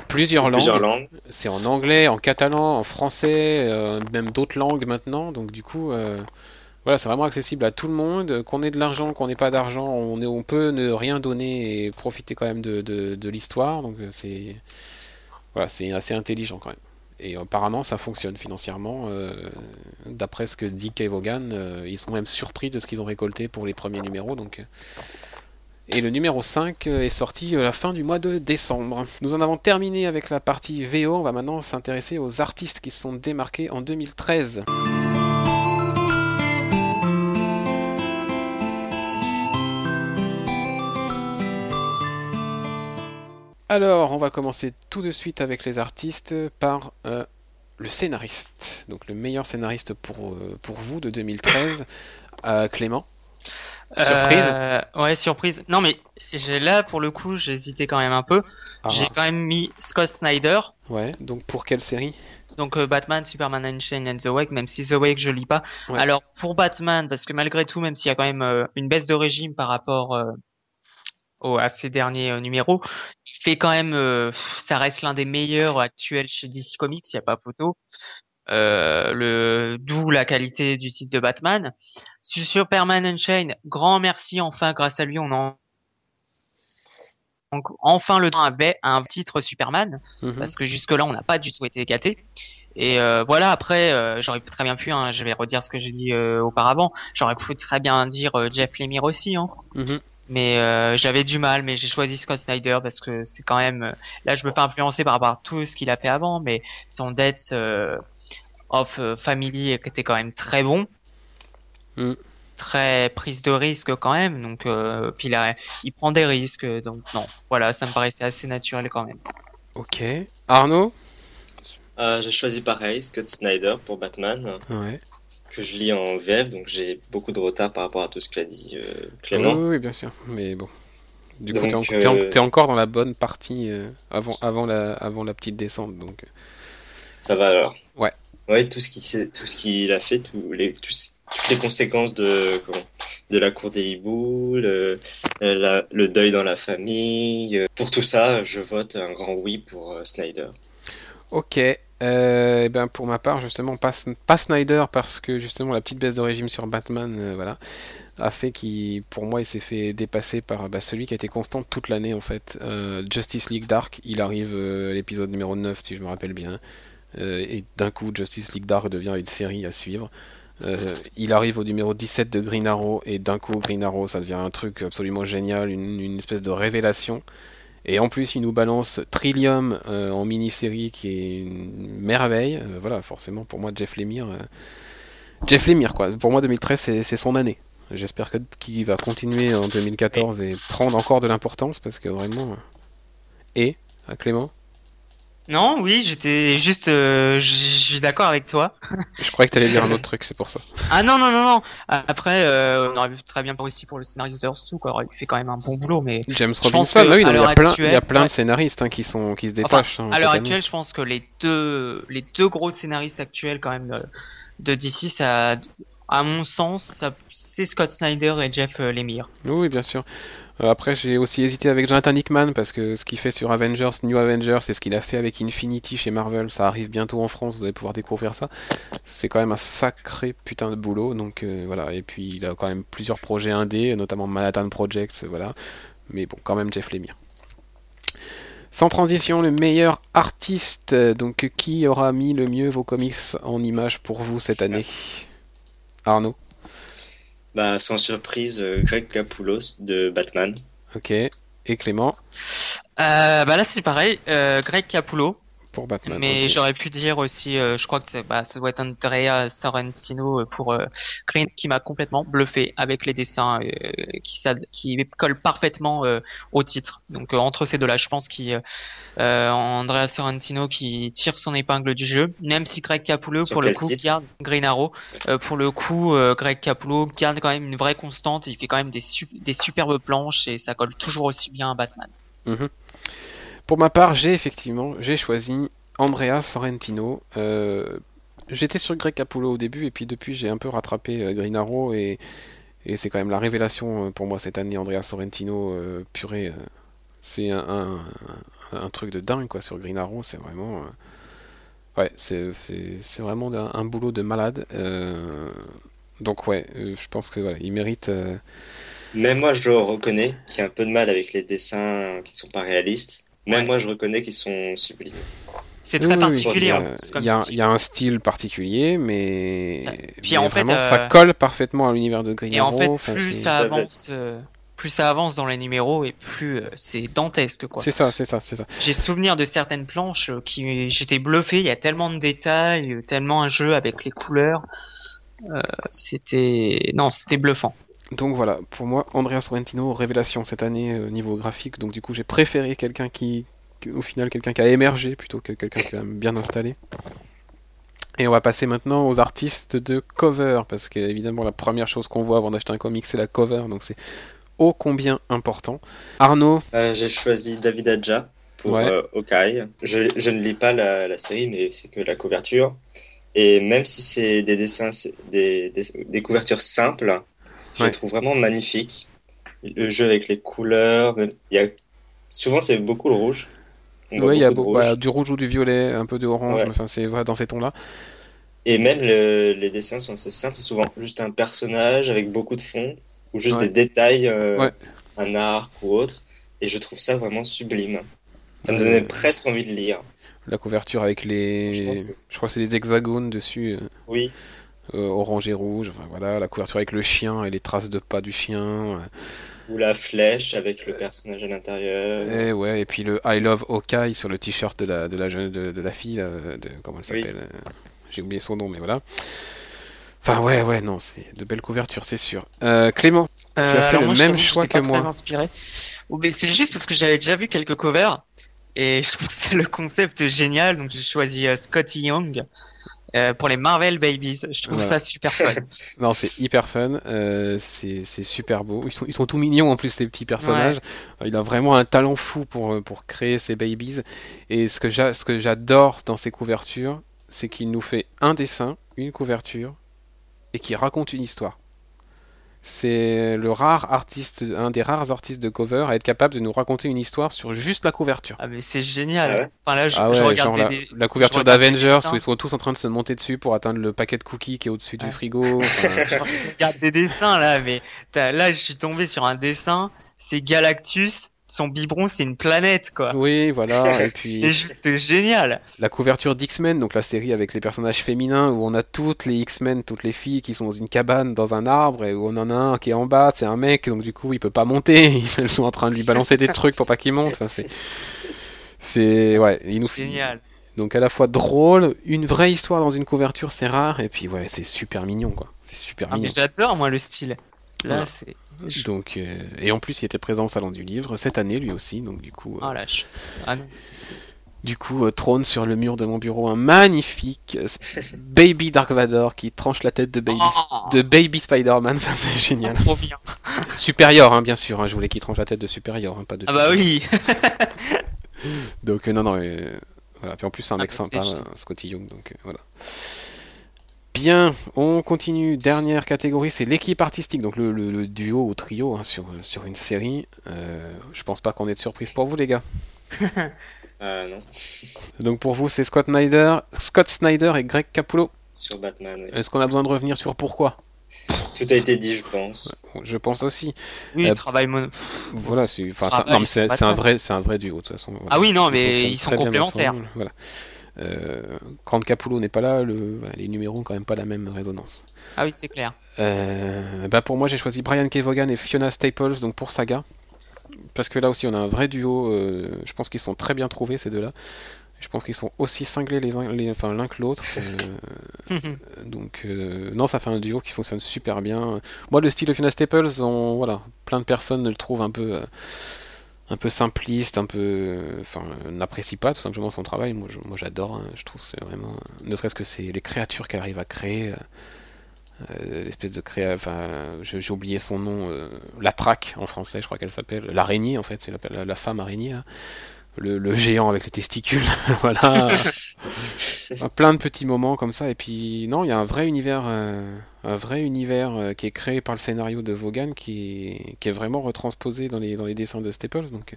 Plusieurs langues. C'est en anglais, en catalan, en français, euh, même d'autres langues maintenant. Donc du coup, euh, voilà, c'est vraiment accessible à tout le monde. Qu'on ait de l'argent, qu'on n'ait pas d'argent, on, peut ne rien donner et profiter quand même de, l'histoire. Donc euh, c'est voilà, c'est assez intelligent quand même. Et apparemment, ça fonctionne financièrement. euh, D'après ce que dit Kay Vaughan, euh, ils sont même surpris de ce qu'ils ont récolté pour les premiers numéros. Donc, et le numéro 5 est sorti à la fin du mois de décembre. Nous en avons terminé avec la partie VO. On va maintenant s'intéresser aux artistes qui se sont démarqués en 2013. Alors, on va commencer tout de suite avec les artistes par euh, le scénariste. Donc, le meilleur scénariste pour, euh, pour vous de 2013, euh, Clément? Surprise? Ouais, surprise. Non, mais j'ai là pour le coup, j'ai hésité quand même un peu. Ah, J'ai quand même mis Scott Snyder. ouais, donc pour quelle série? Donc euh, Batman, Superman Unchained and The Wake, même si The Wake je lis pas. Ouais. Alors pour Batman, parce que malgré tout, même s'il y a quand même euh, une baisse de régime par rapport euh, au, à ces derniers euh, numéros, il fait quand même, euh, ça reste l'un des meilleurs actuels chez DC Comics, il n'y a pas photo. Euh, le d'où la qualité du titre de Batman. Sur Superman Unchained, grand merci enfin grâce à lui on en donc, enfin le temps avait un titre Superman Mhm. parce que jusque là on n'a pas du tout été gâté et euh, voilà après euh, j'aurais très bien pu hein, je vais redire ce que j'ai dit euh, auparavant j'aurais pu très bien dire euh, Jeff Lemire aussi hein, Mhm. Mais euh, j'avais du mal mais j'ai choisi Scott Snyder parce que c'est quand même euh, là je me fais influencer par rapport à tout ce qu'il a fait avant mais son Death euh, of Family était quand même très bon Mm. très prise de risque quand même donc euh, puis là il prend des risques donc non voilà ça me paraissait assez naturel quand même Ok. Arnaud? Euh, j'ai choisi pareil, Scott Snyder pour Batman, Ouais. Que je lis en VF, donc j'ai beaucoup de retard par rapport à tout ce qu'a dit euh, Clément. oui, oui, bien sûr. Mais bon. Du coup, t'es en- Donc, euh, encore dans la bonne partie euh, avant, avant, la, avant la petite descente. Donc, Ça va alors? Ouais. Ouais, tout ce qui s'est- tout ce qu'il a fait, tous les, toutes les conséquences de, comment, de la cour des hiboux, le, la- le deuil dans la famille. euh, Pour tout ça, je vote un grand oui pour euh, Snyder. ok. Euh, eh ben pour ma part, justement, pas, pas Snyder parce que justement la petite baisse de régime sur Batman, euh, voilà, a fait qu'il, pour moi, il s'est fait dépasser par bah, celui qui a été constant toute l'année en fait. Euh, Justice League Dark, il arrive euh, l'épisode numéro 9 si je me rappelle bien, et d'un coup Justice League Dark devient une série à suivre. Il arrive au numéro 17 de Green Arrow et d'un coup Green Arrow ça devient un truc absolument génial, une espèce de révélation. Et en plus il nous balance Trillium euh, en mini-série qui est une merveille. Euh, voilà, forcément pour moi Jeff Lemire, euh, Jeff Lemire quoi. Pour moi 2013 c'est son année. J'espère qu'il va continuer en 2014 et prendre encore de l'importance parce que vraiment. Et euh, Clément, Non, oui, j'étais juste, euh, je suis d'accord avec toi. je croyais que t'allais dire un autre truc, c'est pour ça. Ah non, non, non, non. Après, euh, on aurait très bien réussi pour le scénariste de Earth 2, quoi. Il fait quand même un bon boulot, mais James Robinson, oui, non, il y a plein, il y a actuelle, plein ouais. de scénaristes hein, qui sont qui se Enfin, détachent. hein, à l'heure actuelle, je pense que les deux, les deux gros scénaristes actuels, quand même, de, de DC, ça, à mon sens, c'est Scott Snyder et Jeff euh, Lemire. Oui, bien sûr. Euh, après, j'ai aussi hésité avec Jonathan Hickman parce que ce qu'il fait sur Avengers, New Avengers, et ce qu'il a fait avec Infinity chez Marvel, ça arrive bientôt en France, vous allez pouvoir découvrir ça. C'est quand même un sacré putain de boulot, donc euh, voilà. Et puis, il a quand même plusieurs projets indés, notamment Manhattan Project, voilà. Mais bon, quand même Jeff Lemire. Sans transition, le meilleur artiste. Donc, qui aura mis le mieux vos comics en images pour vous cette année? Arnaud? Bah, sans surprise, euh, Greg Capullos de Batman. Ok. Et Clément? Euh, bah là, c'est pareil, euh, Greg Capullo. Pour Batman. Mais ok. j'aurais pu dire aussi, euh, je crois que c'est- bah, ça doit être Andrea Sorrentino euh, pour euh, Green qui m'a complètement bluffé avec les dessins euh, qui, qui collent parfaitement euh, au titre. Donc euh, entre ces deux-là, je pense qu'il euh, Andrea Sorrentino qui tire son épingle du jeu, même si Greg Capullo Sur pour le coup garde Green Arrow. euh, pour le coup, euh, Greg Capullo garde quand même une vraie constante. Il fait quand même des, su- des superbes planches et ça colle toujours aussi bien à Batman. Mhm. Pour ma part, j'ai effectivement j'ai choisi Andrea Sorrentino. Euh, J'étais sur Greg Capullo au début et puis depuis j'ai un peu rattrapé euh, Green Arrow et, c'est quand même la révélation euh, pour moi cette année Andrea Sorrentino euh, purée. c'est un, truc de dingue quoi sur Green Arrow, c'est vraiment ouais c'est vraiment un, boulot de malade. Donc ouais, je pense que voilà, il mérite. euh, Même moi, je le reconnais, qu'il y a un peu de mal avec les dessins qui sont pas réalistes. Même Ouais. moi, je reconnais qu'ils sont sublimes. C'est très oui, particulier. il y a- hein. C'est comme Il y, a, y a un style particulier, mais, Ça- puis mais en fait, vraiment, euh, ça colle parfaitement à l'univers de Green Et en fait, plus ça fait. avance, euh, plus ça avance dans les numéros et plus euh, c'est dantesque quoi. c'est ça, c'est ça, c'est ça. J'ai souvenir de certaines planches euh, qui j'étais bluffé. Il y a tellement de détails, euh, tellement un jeu avec les couleurs. Euh, c'était non, c'était bluffant. Donc voilà, pour moi, Andrea Sorrentino, révélation cette année euh, au niveau graphique. Donc du coup, j'ai préféré quelqu'un qui, au final, quelqu'un qui a émergé plutôt que quelqu'un qui a bien installé. Et on va passer maintenant aux artistes de cover, parce que évidemment, la première chose qu'on voit avant d'acheter un comic, c'est la cover, donc c'est ô combien important. Arnaud, Euh, j'ai choisi David Adja pour Ouais. euh, Hawkeye. Je, je ne lis pas la, la série, mais c'est que la couverture. Et même si c'est des dessins, c'est des, des, des couvertures simples, je Ouais. les trouve vraiment magnifiques. Le jeu avec les couleurs, il y a souvent c'est beaucoup le rouge. Ouais, il y a beau- rouge. bah, du rouge ou du violet, un peu de orange, Ouais. enfin c'est voilà, dans ces tons-là. Et même le- les dessins sont assez simples, souvent juste un personnage avec beaucoup de fond, ou juste Ouais. des détails, euh, Ouais. un arc ou autre. Et je trouve ça vraiment sublime. Ça me Euh, donnait presque envie de lire. La couverture avec les, je crois que c'est des hexagones dessus, euh, Oui, orange et rouge. Enfin voilà, la couverture avec le chien et les traces de pas du chien. euh, ou la flèche avec le personnage à l'intérieur. Et ouais, et puis le I Love Hawkeye sur le t-shirt de la de la jeune de, de la fille, là, de comment elle s'appelle euh, J'ai oublié son nom, mais voilà. Enfin ouais, ouais, non, c'est de belles couvertures, c'est sûr. Euh, Clément, Euh, as fait alors le moi, même choix que moi. Très inspiré. Oh, mais c'est juste parce que j'avais déjà vu quelques covers et je trouve le concept génial, donc j'ai choisi euh, Scotty Young euh, pour les Marvel Babies. Je trouve Voilà. ça super fun. Non, c'est hyper fun, euh, c'est c'est super beau. Ils sont, ils sont tout mignons en plus, ces petits personnages. Il a vraiment un talent fou pour, euh, pour créer ces babies. Et ce que j'a- ce que j'adore dans ces couvertures, c'est qu'il nous fait un dessin, une couverture, et qui raconte une histoire. C'est le rare artiste, un des rares artistes de cover à être capable de nous raconter une histoire sur juste la couverture. Ah mais c'est génial. Ouais Enfin là, je, Ah regarde genre des- la, des- la couverture d'Avengers où ils sont tous en train de se monter dessus pour atteindre le paquet de cookies qui est au-dessus du frigo. Enfin, je regarde des dessins là, mais là je suis tombé sur un dessin. C'est Galactus. Son biberon, c'est une planète quoi. oui, voilà. Et puis C'est juste génial. la couverture d'X-Men, donc la série avec les personnages féminins où on a toutes les X-Men, toutes les filles qui sont dans une cabane, dans un arbre, et où on en a un qui est en bas, c'est un mec, donc du coup il peut pas monter, ils sont en train de lui balancer des trucs pour pas qu'il monte. Enfin, c'est, c'est, ouais, il nous Génial. Donc à la fois drôle, une vraie histoire dans une couverture, c'est rare, et puis ouais, c'est super mignon quoi. C'est super Ah, mais j'adore moi le style. Là Voilà. c'est. Donc euh, et en plus il était présent au salon du livre cette année lui aussi, donc du coup, euh, Oh la chance. Ah non. du coup euh, trône sur le mur de mon bureau un magnifique Baby Dark Vador qui tranche la tête de Baby Oh, de Baby Spider-Man, Enfin, c'est génial. Trop bien. Supérieur hein, bien sûr, hein, je voulais qu'il tranche la tête de Supérieur, hein, pas de. Ah bah oui. Donc non non, voilà. Puis en plus c'est un Ah mec bah, sympa, Scotty Young, donc voilà. Bien, on continue. Dernière catégorie, c'est l'équipe artistique, donc le, le- le duo ou trio hein, sur, sur une série. Euh, je pense pas qu'on ait de surprise pour vous les gars. Ah non, Donc pour vous c'est Scott Snyder, Scott Snyder et Greg Capullo. sur Batman, oui. Est-ce qu'on a besoin de revenir sur pourquoi? Tout a été dit, je pense. Je pense aussi. Oui, Euh, travail mono. Voilà, c'est enfin, Ah, c'est- ils sont un vrai c'est un vrai duo de toute façon. voilà. Ah oui, non, mais ils sont très bien complémentaires. Voilà. Euh, quand Capullo n'est pas là, le, les numéros ont quand même pas la même résonance. Ah oui, c'est clair. Euh, bah pour moi, j'ai choisi Brian Kevogan et Fiona Staples, donc pour Saga. Parce que là aussi, on a un vrai duo. euh, je pense qu'ils sont très bien trouvés, ces deux-là. Je pense qu'ils sont aussi cinglés les uns, les- enfin, l'un que l'autre. euh, donc, euh, non, ça fait un duo qui fonctionne super bien. Moi, le style de Fiona Staples, on, voilà, plein de personnes le trouvent un peu, euh, un peu simpliste, un peu, enfin, n'apprécient pas tout simplement son travail. Moi, je- j'adore. hein. je trouve c'est vraiment, ne serait-ce que c'est les créatures qu'elle arrive à créer. euh, euh, l'espèce de créa enfin j'ai oublié son nom euh, la traque en français je crois qu'elle s'appelle l'araignée en fait c'est la, la- la femme araignée là. Le, le géant avec les testicules voilà plein de petits moments comme ça et puis non il y a un vrai univers euh, un vrai univers euh, qui est créé par le scénario de Vaughan qui est, qui est vraiment retransposé dans les dans les dessins de Staples donc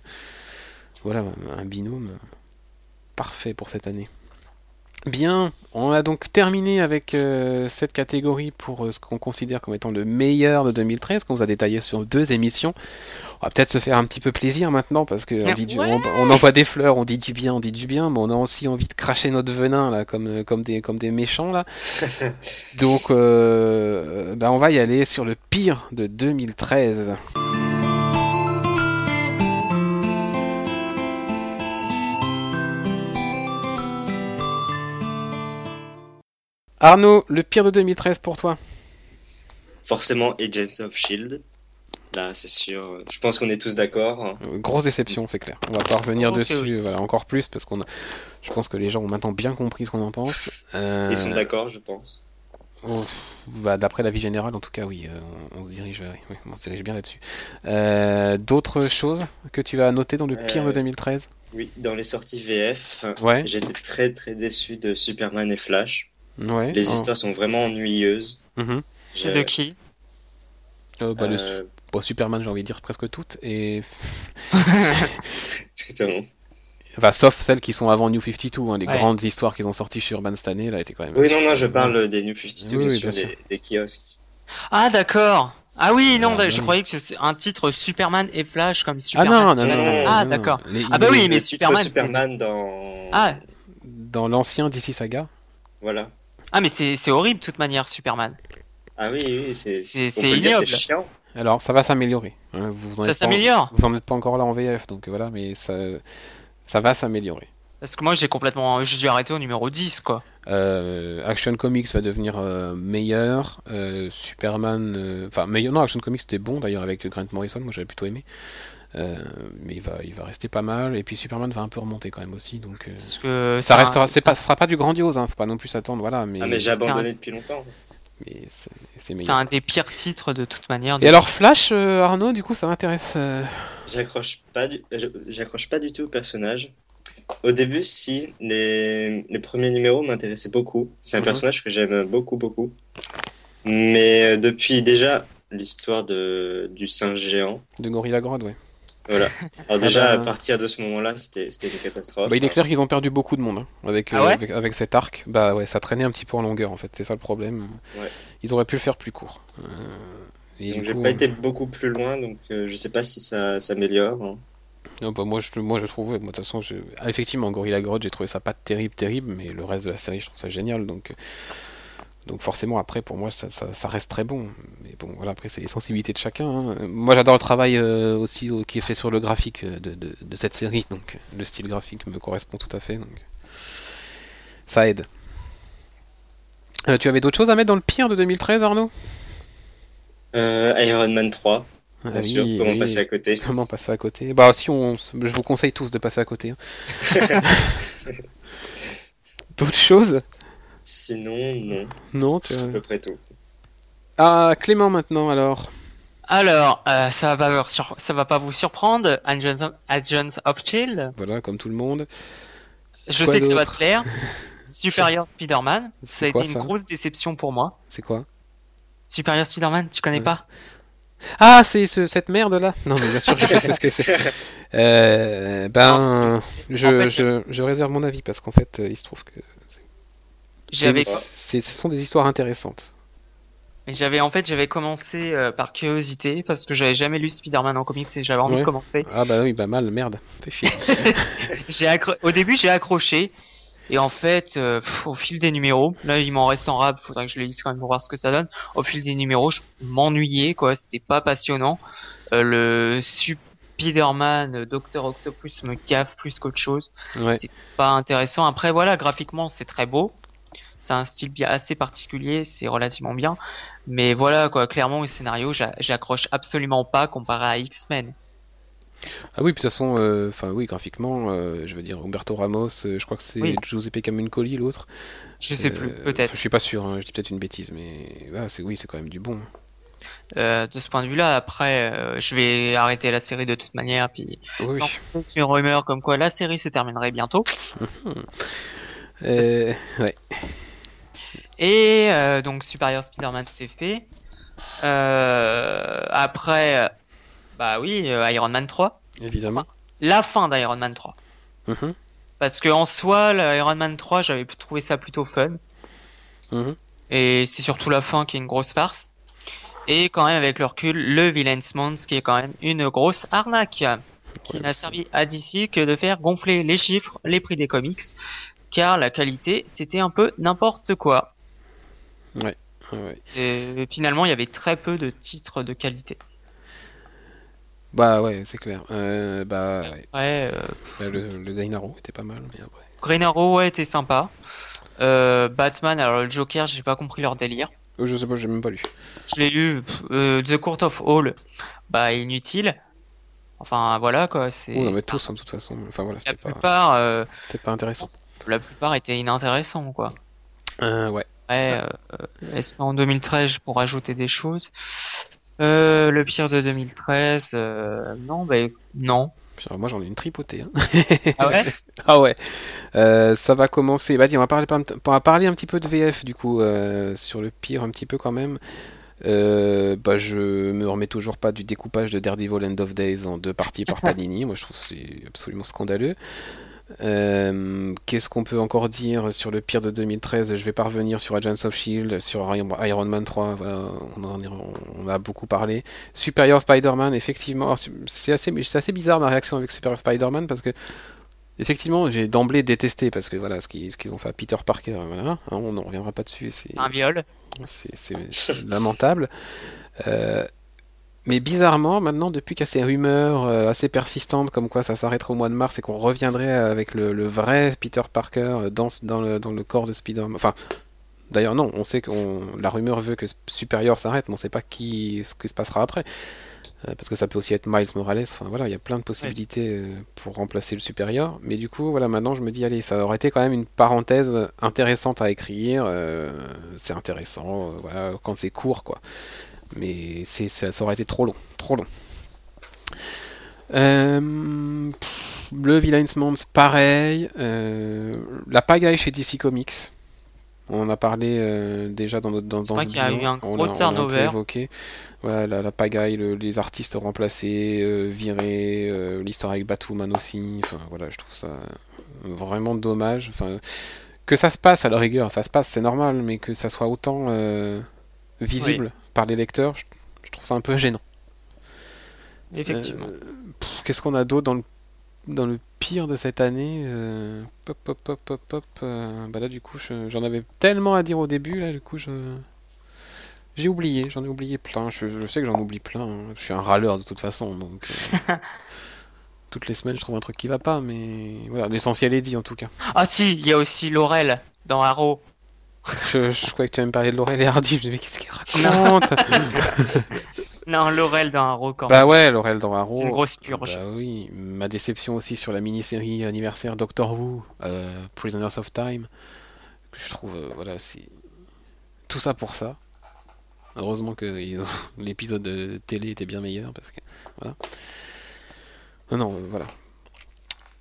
voilà un binôme parfait pour cette année Bien, on a donc terminé avec euh, cette catégorie pour euh, ce qu'on considère comme étant le meilleur de 2013, qu'on vous a détaillé sur deux émissions. On va peut-être se faire un petit peu plaisir maintenant parce que on, dit du- Ouais. on, on envoie des fleurs, on dit du bien, on dit du bien, mais on a aussi envie de cracher notre venin là, comme, euh, comme, des, comme des méchants là. Donc, euh, bah, on va y aller sur le pire de 2013. Arnaud, le pire de 2013 pour toi? Forcément, Agents of Shield. Là, c'est sûr. Je pense qu'on est tous d'accord. Euh, Grosse déception, c'est clair. On va pas revenir dessus, oui. voilà, encore plus parce qu'on a... je pense que les gens ont maintenant bien compris ce qu'on en pense. Euh, Ils sont d'accord, je pense. oh, bah, D'après l'avis général, en tout cas, oui, euh, on, on se dirige, oui, on se dirige bien là-dessus. Euh, D'autres choses que tu vas noter dans le pire de Euh, 2013 Oui, dans les sorties VF, Ouais. j'étais très très déçu de Superman et Flash. Ouais. Les oh, histoires sont vraiment ennuyeuses. mhm. C'est de qui? Euh, bah, le- bon, Superman, j'ai envie de dire presque toutes, et exactement. enfin, sauf celles qui sont avant New 52, hein, les Ouais. grandes histoires qu'ils ont sorties sur Urban cette année, là, étaient quand même. Oui, non, non, je parle des New 52, Oui, oui, sûr, des, des kiosques. Ah d'accord. Ah oui, non, Ah, je croyais que c'est un titre Superman et Flash comme Ah Superman. non, non, non, Non, non, non, Ah, d'accord. Ah bah les- oui, mais Superman, Superman dans. Ah. Dans l'ancien DC Saga, Voilà. Ah mais c'est c'est horrible de toute manière Superman. Ah oui, oui, c'est. C'est- ignoble. C'est chiant. Alors ça va s'améliorer. hein, vous en Ça êtes pas- s'améliore Vous en êtes pas encore là en VF, donc voilà, mais ça, ça va s'améliorer. Parce que moi j'ai complètement j'ai dû arrêter au numéro 10 quoi. Euh, Action Comics va devenir euh, meilleur. euh, Superman, euh, enfin meilleur. Non, Action Comics c'était bon d'ailleurs avec Grant Morrison, moi j'avais plutôt aimé. Euh, mais il va, il va rester pas mal. Et puis Superman va un peu remonter quand même aussi. Donc euh, Parce que ça un- restera, c'est pas, ça sera pas du grandiose. Hein, faut pas non plus s'attendre. Voilà, mais, Ah, mais j'ai abandonné un- depuis longtemps. Mais c'est un des pires titres de toute manière. Et alors Flash, euh, Arnaud, du coup, ça m'intéresse. euh, J'accroche pas du, j'accroche pas du tout au personnage. Au début, si, les, les premiers numéros m'intéressaient beaucoup. C'est un Mhm. personnage que j'aime beaucoup, beaucoup. Mais euh, depuis déjà l'histoire de, du singe géant, de Gorilla Grodd, ouais. Voilà. Alors déjà, bah. à partir de ce moment-là, c'était, c'était une catastrophe. Bah, il est clair qu'ils ont perdu beaucoup de monde hein, avec, euh, Ah ouais avec, avec cet arc. Bah ouais, ça traînait un petit peu en longueur en fait, c'est ça le problème. Ouais. Ils auraient pu le faire plus court. Euh, et Donc j'ai coup, pas été beaucoup plus loin, donc euh, je sais pas si ça s'améliore. hein. non, bah, moi, je, moi je trouve, de toute façon, je... ah, effectivement, Gorilla Grodd, j'ai trouvé ça pas terrible, terrible, mais le reste de la série, je trouve ça génial. Donc, euh, donc forcément, après, pour moi, ça, ça, ça reste très bon. Mais bon, voilà, après, c'est les sensibilités de chacun. hein. Moi, j'adore le travail euh, aussi qui est fait sur le graphique euh, de, de, de cette série, donc le style graphique me correspond tout à fait. Donc, ça aide. Euh, tu avais d'autres choses à mettre dans le pire de 2013, Arnaud? Euh, Iron Man 3, Ah bien sûr. oui, Comment oui. passer à côté Comment passer à côté? Bah si on, je vous conseille tous de passer à côté. hein. D'autres choses? Sinon, non. Non tu... C'est à peu près tout. Ah Clément maintenant alors. Alors, euh, ça va pas vous sur- ça va pas vous surprendre, Agents of, Agents of Chill. Voilà comme tout le monde. Je Quoi sais que ça va te plaire. Superior Spider-Man, ça C'est a quoi, été une grosse déception pour moi. C'est quoi Superior Spider-Man, tu connais Ouais. pas Ah c'est ce- cette merde là Non mais bien sûr je sais ce que c'est. Euh, ben je, En fait- je, je réserve mon avis parce qu'en fait euh, il se trouve que J'avais c'est- ce sont des histoires intéressantes. Mais j'avais en fait j'avais commencé euh, par curiosité parce que j'avais jamais lu Spider-Man en comics et j'avais envie Ouais. de commencer. Ah bah oui bah mal merde. J'ai accro- au début j'ai accroché et en fait euh, pff, au fil des numéros, là il m'en reste en rab, faudrait que je les lise quand même pour voir ce que ça donne. Au fil des numéros, je m'ennuyais quoi, c'était pas passionnant. Euh, le Spider-Man, euh, Docteur Octopus me gaffe plus qu'autre chose. Ouais. C'est pas intéressant. Après voilà, graphiquement c'est très beau. C'est un style bien assez particulier, c'est relativement bien. Mais voilà quoi, clairement au scénario, j'a- j'accroche absolument pas comparé à X-Men. Ah oui, puis de toute façon, euh, enfin oui, graphiquement, euh, je veux dire, Humberto Ramos, euh, je crois que c'est Oui. Giuseppe Camuncoli l'autre. Je sais plus, peut-être. Je suis pas sûr, hein, je dis peut-être une bêtise, mais ah, c'est oui, c'est quand même du bon. De ce point de vue-là, après, je vais arrêter la série de toute manière, puis Oui. sans une rumeur comme quoi la série se terminerait bientôt. Euh, ouais. Et euh, donc Superior Spider-Man c'est fait. Euh, après, euh, bah oui, euh, Iron Man 3. Évidemment. La fin d'Iron Man 3. Mhm, Parce que en soi, Iron Man 3, j'avais trouvé ça plutôt fun. mhm. Et c'est surtout la fin qui est une grosse farce. Et quand même avec le recul, le Villain's Month qui est quand même une grosse arnaque. Qui n'a servi à DC que de faire gonfler les chiffres, les prix des comics. Car la qualité, c'était un peu n'importe quoi. Ouais. Et finalement, il y avait très peu de titres de qualité. Bah ouais, c'est clair. Euh, bah ouais. Ouais, euh, Bah, le, le était pas mal, mais après. Green Arrow ouais, était sympa. Euh, Batman, alors le Joker, j'ai pas compris leur délire. Je sais pas, j'ai même pas lu. Je l'ai lu, pff, The Court of Hall, bah inutile. Enfin voilà quoi, c'est. Met c'est- tous, hein, de toute façon. Enfin voilà, La pas, plupart, c'était pas intéressant. la plupart étaient inintéressants quoi. Euh, ouais. Euh, est-ce qu'en 2013 je pourrais ajouter des choses? Euh, Le pire de 2013, euh, non, bah non. Moi j'en ai une tripotée. Hein. Ah ouais? Ah ouais. Euh, ça va commencer. Bah dis, on va parler, on va parler un petit peu de VF du coup euh, sur le pire un petit peu quand même. Euh, bah je me remets toujours pas du découpage de Daredevil End of Days en deux parties par Panini. Moi je trouve que c'est absolument scandaleux. Euh, Qu'est-ce qu'on peut encore dire sur le pire de 2013 Je vais pas revenir sur Agents of Shield, sur Iron Man 3. Voilà, on en, on a beaucoup parlé. Superior Spider-Man, effectivement, c'est assez, bizarre ma réaction avec Superior Spider-Man parce que effectivement j'ai d'emblée détesté parce que voilà ce qu'ils ont fait à Peter Parker, voilà, hein, on n'en reviendra pas dessus, Un viol. c'est lamentable. Euh, mais bizarrement, maintenant, depuis qu'il y a ces rumeurs euh, assez persistantes comme quoi ça s'arrêterait au mois de mars et qu'on reviendrait avec le, le vrai Peter Parker euh, dans, dans, le, dans le corps de Spider-Man, enfin, D'ailleurs, non, on sait que la rumeur veut que Superior s'arrête, mais on sait pas qui, ce qui se passera après. Euh, parce que ça peut aussi être Miles Morales. Enfin voilà, il y a plein de possibilités pour remplacer le Superior. Mais du coup, voilà, maintenant je me dis, allez, ça aurait été quand même une parenthèse intéressante à écrire. euh, c'est intéressant, voilà, quand c'est court, quoi. Mais c'est, ça, ça aurait été trop long, trop long. Euh, pff, le Villains Month, pareil. Euh, la pagaille chez DC Comics. On en a parlé euh, déjà dans notre dans, dans vrai ce qu'il y a eu un gros on turnover. évoqué. Voilà, la, la pagaille, le- les artistes remplacés, euh, virés, l'histoire avec Batwoman aussi. Enfin voilà, je trouve ça vraiment dommage. Enfin, que ça se passe à la rigueur, ça se passe, c'est normal, mais que ça soit autant visible par les lecteurs, je, je trouve ça un peu gênant. Effectivement. Euh, Qu'est-ce qu'on a d'autre dans le, dans le pire de cette année euh, Pop, pop, pop, pop, pop. euh, bah là, du coup, je- j'en avais tellement à dire au début, là, du coup, je. J'ai oublié, j'en ai oublié plein. Je, je sais que j'en oublie plein. hein. Je suis un râleur de toute façon, donc. euh, toutes les semaines, je trouve un truc qui va pas, mais voilà, l'essentiel est dit en tout cas. Ah si, il y a aussi Laurel dans Arrow. Je, je croyais que tu allais me parler de Laurel et Hardy. Je me mais qu'est-ce qu'il raconte Non, Laurel dans Arrow quand Bah même. ouais, Laurel dans Arrow. C'est une grosse purge. Bah oui, ma déception aussi sur la mini-série anniversaire Doctor Who, euh, Prisoners of Time, que je trouve, euh, voilà, c'est tout ça pour ça. Heureusement que ont- l'épisode de télé était bien meilleur, parce que, voilà. Non, non, euh, voilà.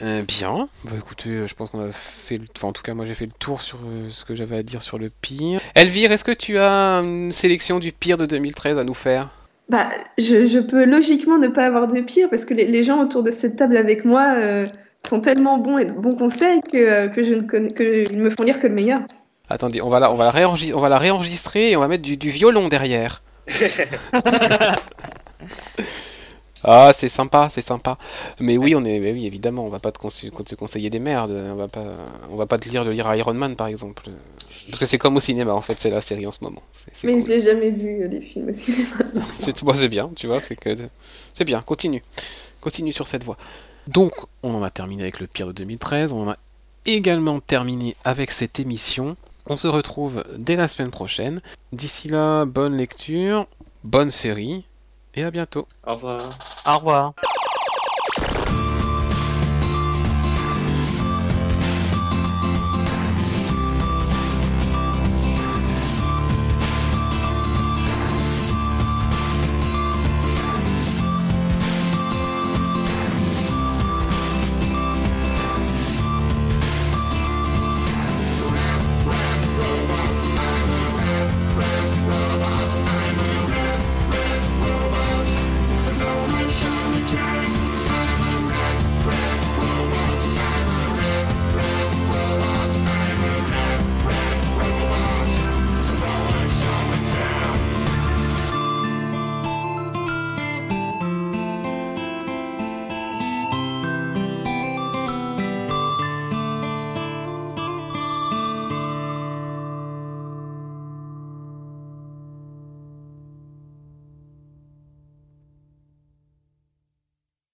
Euh, bien, bah écoutez, euh, je pense qu'on a fait le... Enfin, en tout cas, moi j'ai fait le tour sur euh, ce que j'avais à dire sur le pire. Elvire, est-ce que tu as une sélection du pire de 2013 à nous faire? Bah, je, je peux logiquement ne pas avoir de pire parce que les, les gens autour de cette table avec moi euh, sont tellement bons et de bons conseils que, euh, que je ne connais, que ils me font lire que le meilleur. Attendez, on va la, on va la, réenregistrer, on va la réenregistrer et on va mettre du, du violon derrière. ah, c'est sympa, c'est sympa. Mais oui, on est, mais oui, évidemment, on va pas te, conse- te conseiller des merdes. On va pas, on va pas te lire de lire Iron Man par exemple, parce que c'est comme au cinéma en fait, c'est la série en ce moment. Mais cool. j'ai jamais vu euh, les films au cinéma. C'est, bon, c'est bien, tu vois, c'est que c'est bien. Continue, continue sur cette voie. Donc, on en a terminé avec le pire de 2013. On en a également terminé avec cette émission. On se retrouve dès la semaine prochaine. D'ici là, bonne lecture, bonne série et à bientôt. Au revoir. Au revoir.